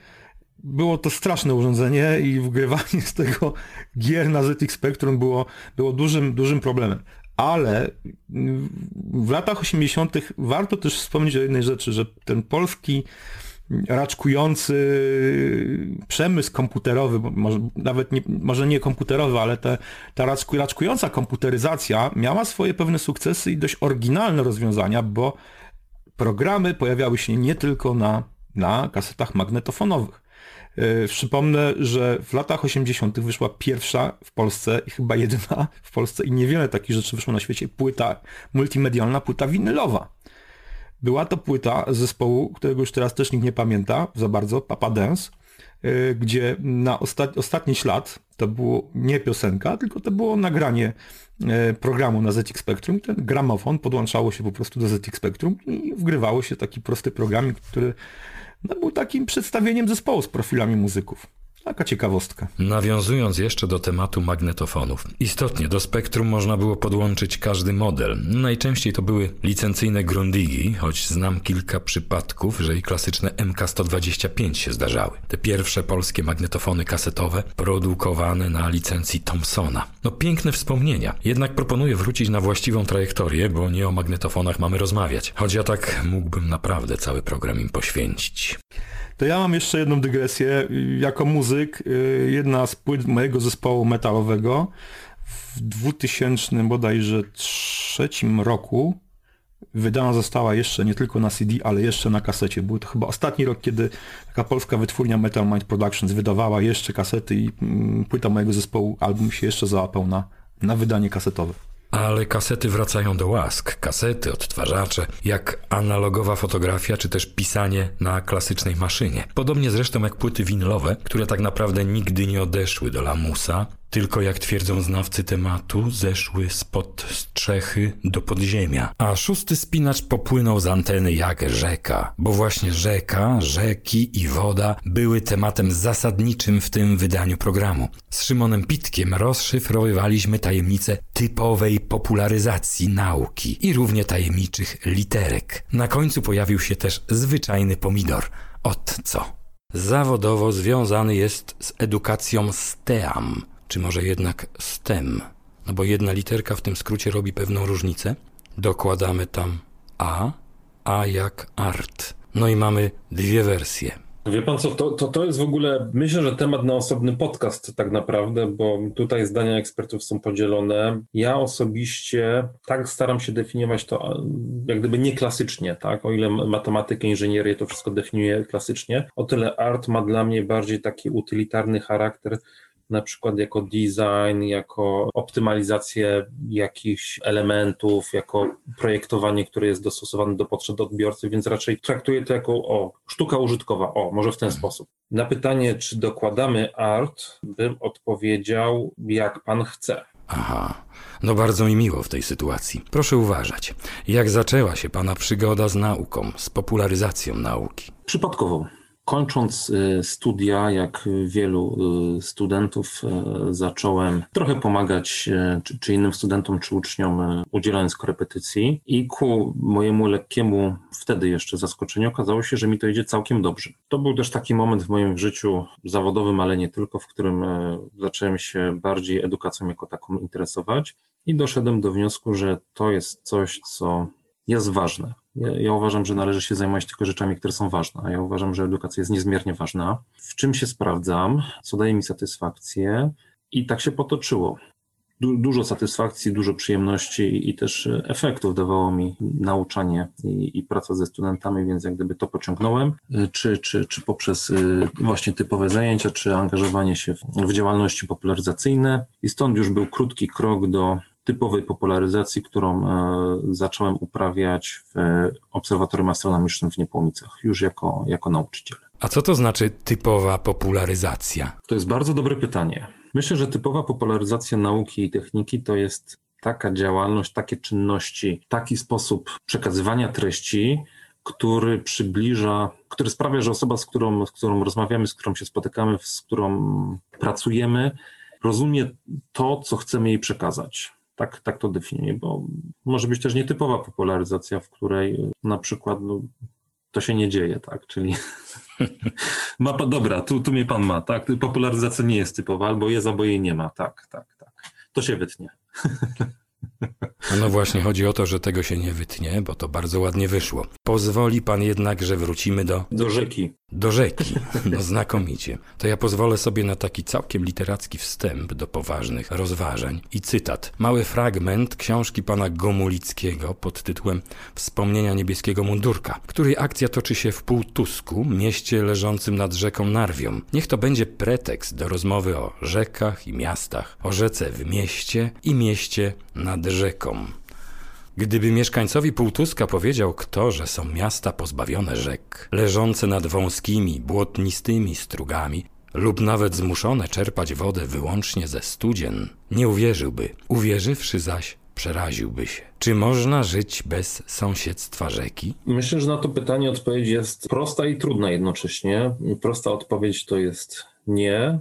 było to straszne urządzenie i wgrywanie z tego gier na ZX Spectrum było, było dużym, dużym problemem. Ale w latach 80. warto też wspomnieć o jednej rzeczy, że ten polski raczkujący przemysł komputerowy, może, nawet nie, może nie komputerowy, ale te, ta raczku, raczkująca komputeryzacja miała swoje pewne sukcesy i dość oryginalne rozwiązania, bo programy pojawiały się nie tylko na, na kasetach magnetofonowych. E, przypomnę, że w latach 80. wyszła pierwsza w Polsce i chyba jedyna w Polsce i niewiele takich rzeczy wyszło na świecie, płyta multimedialna, płyta winylowa. Była to płyta zespołu, którego już teraz też nikt nie pamięta za bardzo, Papa Dance, e, gdzie na osta ostatni ślad to było nie piosenka, tylko to było nagranie e, programu na ZX Spectrum. Ten gramofon podłączało się po prostu do ZX Spectrum i wgrywało się taki prosty programik, który no, był takim przedstawieniem zespołu z profilami muzyków. Taka ciekawostka. Nawiązując jeszcze do tematu magnetofonów. Istotnie do spektrum można było podłączyć każdy model. Najczęściej to były licencyjne Grundigi, choć znam kilka przypadków, że i klasyczne MK125 się zdarzały. Te pierwsze polskie magnetofony kasetowe produkowane na licencji Thomsona. No piękne wspomnienia. Jednak proponuję wrócić na właściwą trajektorię, bo nie o magnetofonach mamy rozmawiać. Choć ja tak mógłbym naprawdę cały program im poświęcić. To ja mam jeszcze jedną dygresję. Jako muzyk, y, jedna z płyt mojego zespołu metalowego w 2000 bodajże trzecim roku wydana została jeszcze nie tylko na CD, ale jeszcze na kasecie. Był to chyba ostatni rok, kiedy taka polska wytwórnia Metal Mind Productions wydawała jeszcze kasety i mm, płyta mojego zespołu, album się jeszcze załapał na, na wydanie kasetowe. Ale kasety wracają do łask. Kasety, odtwarzacze, jak analogowa fotografia, czy też pisanie na klasycznej maszynie. Podobnie zresztą jak płyty winylowe, które tak naprawdę nigdy nie odeszły do lamusa, tylko jak twierdzą znawcy tematu, zeszły spod strzechy do podziemia. A szósty spinacz popłynął z anteny jak rzeka, bo właśnie rzeka, rzeki i woda były tematem zasadniczym w tym wydaniu programu. Z Szymonem Pitkiem rozszyfrowywaliśmy tajemnice typowej popularyzacji nauki i równie tajemniczych literek. Na końcu pojawił się też zwyczajny pomidor. Od co? Zawodowo związany jest z edukacją STEAM, czy może jednak STEM? No bo jedna literka w tym skrócie robi pewną różnicę. Dokładamy tam A, A jak art. No i mamy dwie wersje. Wie pan co, to, to, to jest w ogóle, myślę, że temat na osobny podcast tak naprawdę, bo tutaj zdania ekspertów są podzielone. Ja osobiście tak staram się definiować to jak gdyby nie klasycznie, tak? O ile matematykę, inżynierię to wszystko definiuję klasycznie, o tyle art ma dla mnie bardziej taki utylitarny charakter, na przykład jako design, jako optymalizację jakichś elementów, jako projektowanie, które jest dostosowane do potrzeb odbiorcy, więc raczej traktuję to jako o, sztuka użytkowa, o, może w ten sposób. Na pytanie, czy dokładamy art, bym odpowiedział, jak pan chce. Aha, no bardzo mi miło w tej sytuacji. Proszę uważać, jak zaczęła się pana przygoda z nauką, z popularyzacją nauki? Przypadkowo. Kończąc y, studia, jak wielu y, studentów, y, zacząłem trochę pomagać czy, czy, innym studentom, czy uczniom, udzielając korepetycji. I ku mojemu lekkiemu wtedy jeszcze zaskoczeniu okazało się, że mi to idzie całkiem dobrze. To był też taki moment w moim życiu zawodowym, ale nie tylko, w którym zacząłem się bardziej edukacją jako taką interesować i doszedłem do wniosku, że to jest coś, co jest ważne. Ja, ja, uważam, że należy się zajmować tylko rzeczami, które są ważne, ja uważam, że edukacja jest niezmiernie ważna. W czym się sprawdzam, co daje mi satysfakcję i tak się potoczyło. Du dużo satysfakcji, dużo przyjemności i też efektów dawało mi nauczanie i, i, praca ze studentami, więc jak gdyby to pociągnąłem, czy, czy, czy poprzez y, właśnie typowe zajęcia, czy angażowanie się w, w działalności popularyzacyjne. I stąd już był krótki krok do typowej popularyzacji, którą e, zacząłem uprawiać w Obserwatorium Astronomicznym w Niepłomicach, już jako, jako nauczyciel. A co to znaczy typowa popularyzacja? To jest bardzo dobre pytanie. Myślę, że typowa popularyzacja nauki i techniki to jest taka działalność, takie czynności, taki sposób przekazywania treści, który przybliża, który sprawia, że osoba, z którą, z którą rozmawiamy, z którą się spotykamy, z którą pracujemy, rozumie to, co chcemy jej przekazać. Tak, tak to definiuję, bo może być też nietypowa popularyzacja, w której na przykład no, to się nie dzieje, tak, czyli mapa, dobra, tu, tu mnie pan ma, tak, popularyzacja nie jest typowa, albo jest, albo jej nie ma, tak, tak, tak, to się wytnie. No właśnie, chodzi o to, że tego się nie wytnie, bo to bardzo ładnie wyszło. Pozwoli pan jednak, że wrócimy do... Do rzeki. Do rzeki. No znakomicie. To ja pozwolę sobie na taki całkiem literacki wstęp do poważnych rozważań i cytat. Mały fragment książki pana Gomulickiego pod tytułem Wspomnienia niebieskiego mundurka, której akcja toczy się w Półtusku, mieście leżącym nad rzeką Narwią. Niech to będzie pretekst do rozmowy o rzekach i miastach, o rzece w mieście i mieście nad rzeką. Gdyby mieszkańcowi Półtuska powiedział kto, że są miasta pozbawione rzek, leżące nad wąskimi, błotnistymi strugami, lub nawet zmuszone czerpać wodę wyłącznie ze studzien, nie uwierzyłby. Uwierzywszy zaś, przeraziłby się. Czy można żyć bez sąsiedztwa rzeki? Myślę, że na to pytanie odpowiedź jest prosta i trudna jednocześnie. Prosta odpowiedź to jest nie,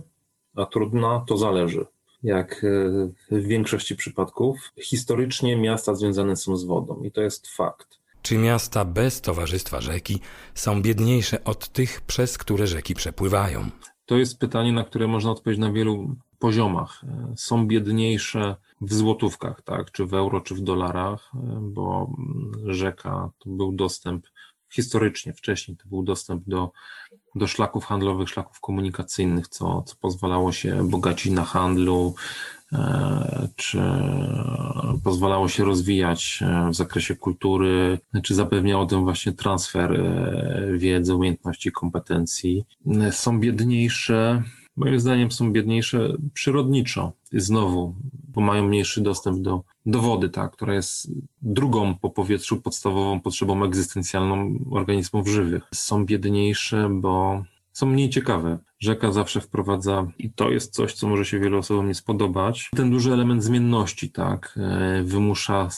a trudna to zależy jak e, w większości przypadków. Historycznie miasta związane są z wodą i to jest fakt. Czy miasta bez towarzystwa rzeki są biedniejsze od tych, przez które rzeki przepływają? To jest pytanie, na które można odpowiedzieć na wielu poziomach. E, są biedniejsze w złotówkach, tak, czy w euro, czy w dolarach, e, bo rzeka to był dostęp historycznie, wcześniej to był dostęp do do szlaków handlowych, szlaków komunikacyjnych, co, co pozwalało się bogacić na handlu, e, czy pozwalało się rozwijać e, w zakresie kultury, czy zapewniało ten właśnie transfer e, wiedzy, umiejętności, kompetencji. Są biedniejsze, moim zdaniem są biedniejsze przyrodniczo, znowu, bo mają mniejszy dostęp do, do wody, tak, która jest drugą po powietrzu podstawową potrzebą egzystencjalną organizmów żywych. Są biedniejsze, bo są mniej ciekawe. Rzeka zawsze wprowadza, i to jest coś, co może się wielu osobom nie spodobać, ten duży element zmienności, tak, e, wymusza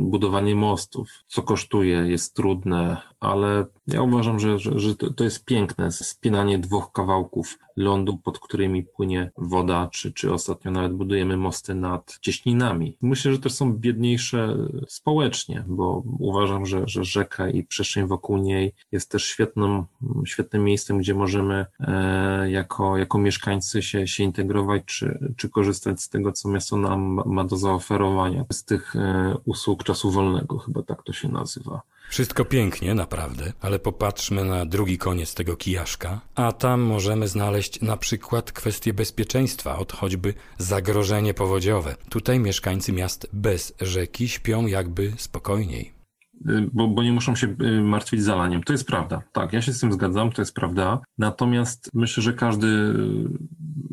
budowanie mostów, co kosztuje, jest trudne, ale ja uważam, że, że, że to, to jest piękne, spinanie dwóch kawałków lądu, pod którymi płynie woda, czy, czy ostatnio nawet budujemy mosty nad cieśninami. Myślę, że też są biedniejsze społecznie, bo uważam, że, że rzeka i przestrzeń wokół niej jest też świetnym, świetnym miejscem, gdzie możemy e, jako, jako mieszkańcy się, się integrować, czy, czy korzystać z tego, co miasto nam ma do zaoferowania, z tych e, usług czasu wolnego, chyba tak to się nazywa. Wszystko pięknie, naprawdę, ale popatrzmy na drugi koniec tego kijaszka, a tam możemy znaleźć na przykład kwestię bezpieczeństwa od choćby zagrożenie powodziowe. Tutaj mieszkańcy miast bez rzeki śpią jakby spokojniej. Y, bo, bo nie muszą się y, martwić zalaniem. To jest prawda. Tak, ja się z tym zgadzam, to jest prawda. Natomiast myślę, że każdy y,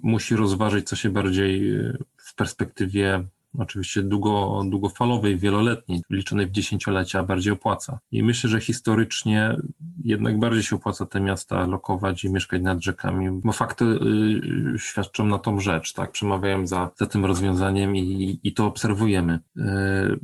musi rozważyć, co się bardziej w perspektywie oczywiście długo, długofalowej, wieloletniej, liczonej w dziesięciolecia, bardziej opłaca. I myślę, że historycznie jednak bardziej się opłaca te miasta lokować i mieszkać nad rzekami, bo fakty y, świadczą na tą rzecz, tak, przemawiają za, za tym rozwiązaniem i, i to obserwujemy. Y,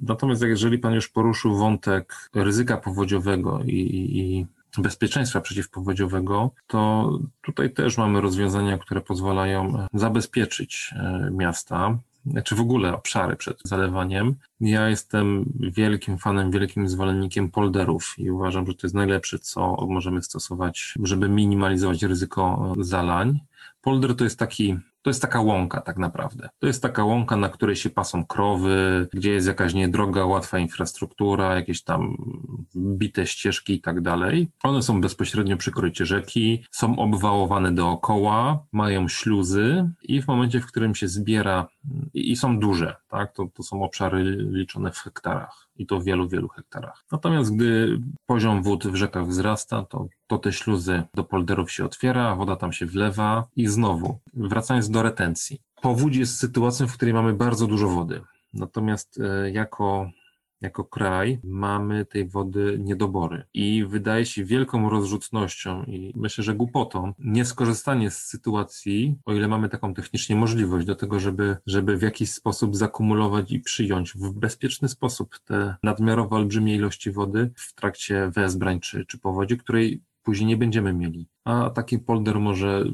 natomiast jeżeli pan już poruszył wątek ryzyka powodziowego i, i bezpieczeństwa przeciwpowodziowego, to tutaj też mamy rozwiązania, które pozwalają zabezpieczyć y, miasta czy w ogóle obszary przed zalewaniem. Ja jestem wielkim fanem, wielkim zwolennikiem polderów i uważam, że to jest najlepsze, co możemy stosować, żeby minimalizować ryzyko zalań. Polder to jest taki to jest taka łąka tak naprawdę. To jest taka łąka, na której się pasą krowy, gdzie jest jakaś niedroga, łatwa infrastruktura, jakieś tam bite ścieżki i tak dalej. One są bezpośrednio przy korycie rzeki, są obwałowane dookoła, mają śluzy i w momencie, w którym się zbiera i są duże, tak, to, to są obszary liczone w hektarach i to w wielu, wielu hektarach. Natomiast gdy poziom wód w rzekach wzrasta, to, to te śluzy do polderów się otwiera, woda tam się wlewa i znowu, wracając do retencji. Powódź jest sytuacją, w której mamy bardzo dużo wody. Natomiast e, jako jako kraj mamy tej wody niedobory. I wydaje się wielką rozrzutnością i myślę, że głupotą nieskorzystanie z sytuacji, o ile mamy taką technicznie możliwość do tego, żeby, żeby w jakiś sposób zakumulować i przyjąć w bezpieczny sposób te nadmiarowo olbrzymie ilości wody w trakcie wezbrań czy, czy powodzi, której później nie będziemy mieli. A taki polder może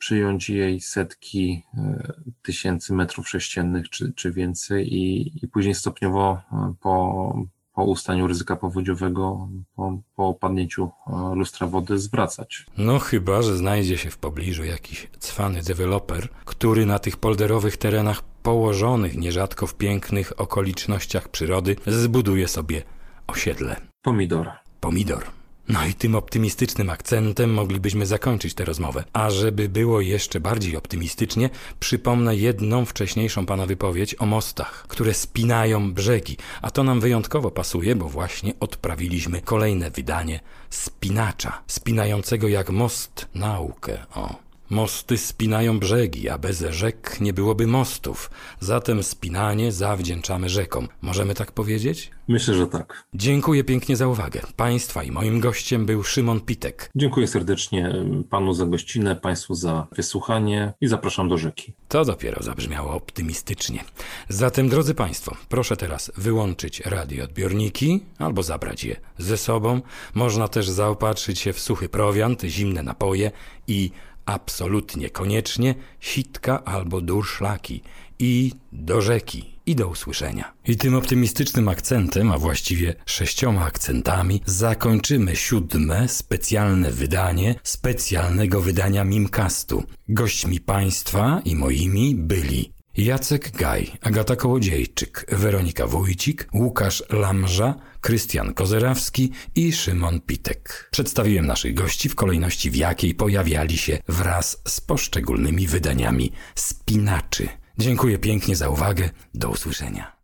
przyjąć jej setki e, tysięcy metrów sześciennych czy, czy więcej i, i później stopniowo e, po, po ustaniu ryzyka powodziowego, po, po opadnięciu e, lustra wody zwracać. No chyba, że znajdzie się w pobliżu jakiś cwany deweloper, który na tych polderowych terenach położonych nierzadko w pięknych okolicznościach przyrody zbuduje sobie osiedle. Pomidor. Pomidor. No i tym optymistycznym akcentem moglibyśmy zakończyć tę rozmowę. A żeby było jeszcze bardziej optymistycznie, przypomnę jedną wcześniejszą pana wypowiedź o mostach, które spinają brzegi. A to nam wyjątkowo pasuje, bo właśnie odprawiliśmy kolejne wydanie spinacza, spinającego jak most naukę. O. Mosty spinają brzegi, a bez rzek nie byłoby mostów. Zatem spinanie zawdzięczamy rzekom. Możemy tak powiedzieć? Myślę, że tak. Dziękuję pięknie za uwagę. Państwa i moim gościem był Szymon Pitek. Dziękuję serdecznie panu za gościnę, państwu za wysłuchanie i zapraszam do rzeki. To dopiero zabrzmiało optymistycznie. Zatem, drodzy państwo, proszę teraz wyłączyć radioodbiorniki albo zabrać je ze sobą. Można też zaopatrzyć się w suchy prowiant, zimne napoje i absolutnie koniecznie sitka albo durszlaki i do rzeki i do usłyszenia. I tym optymistycznym akcentem, a właściwie sześcioma akcentami, zakończymy siódme specjalne wydanie specjalnego wydania Mimcastu. Gośćmi państwa i moimi byli Jacek Gaj, Agata Kołodziejczyk, Weronika Wójcik, Łukasz Lamża, Krystian Kozerawski i Szymon Pitek. Przedstawiłem naszych gości w kolejności, w jakiej pojawiali się wraz z poszczególnymi wydaniami spinaczy. Dziękuję pięknie za uwagę. Do usłyszenia.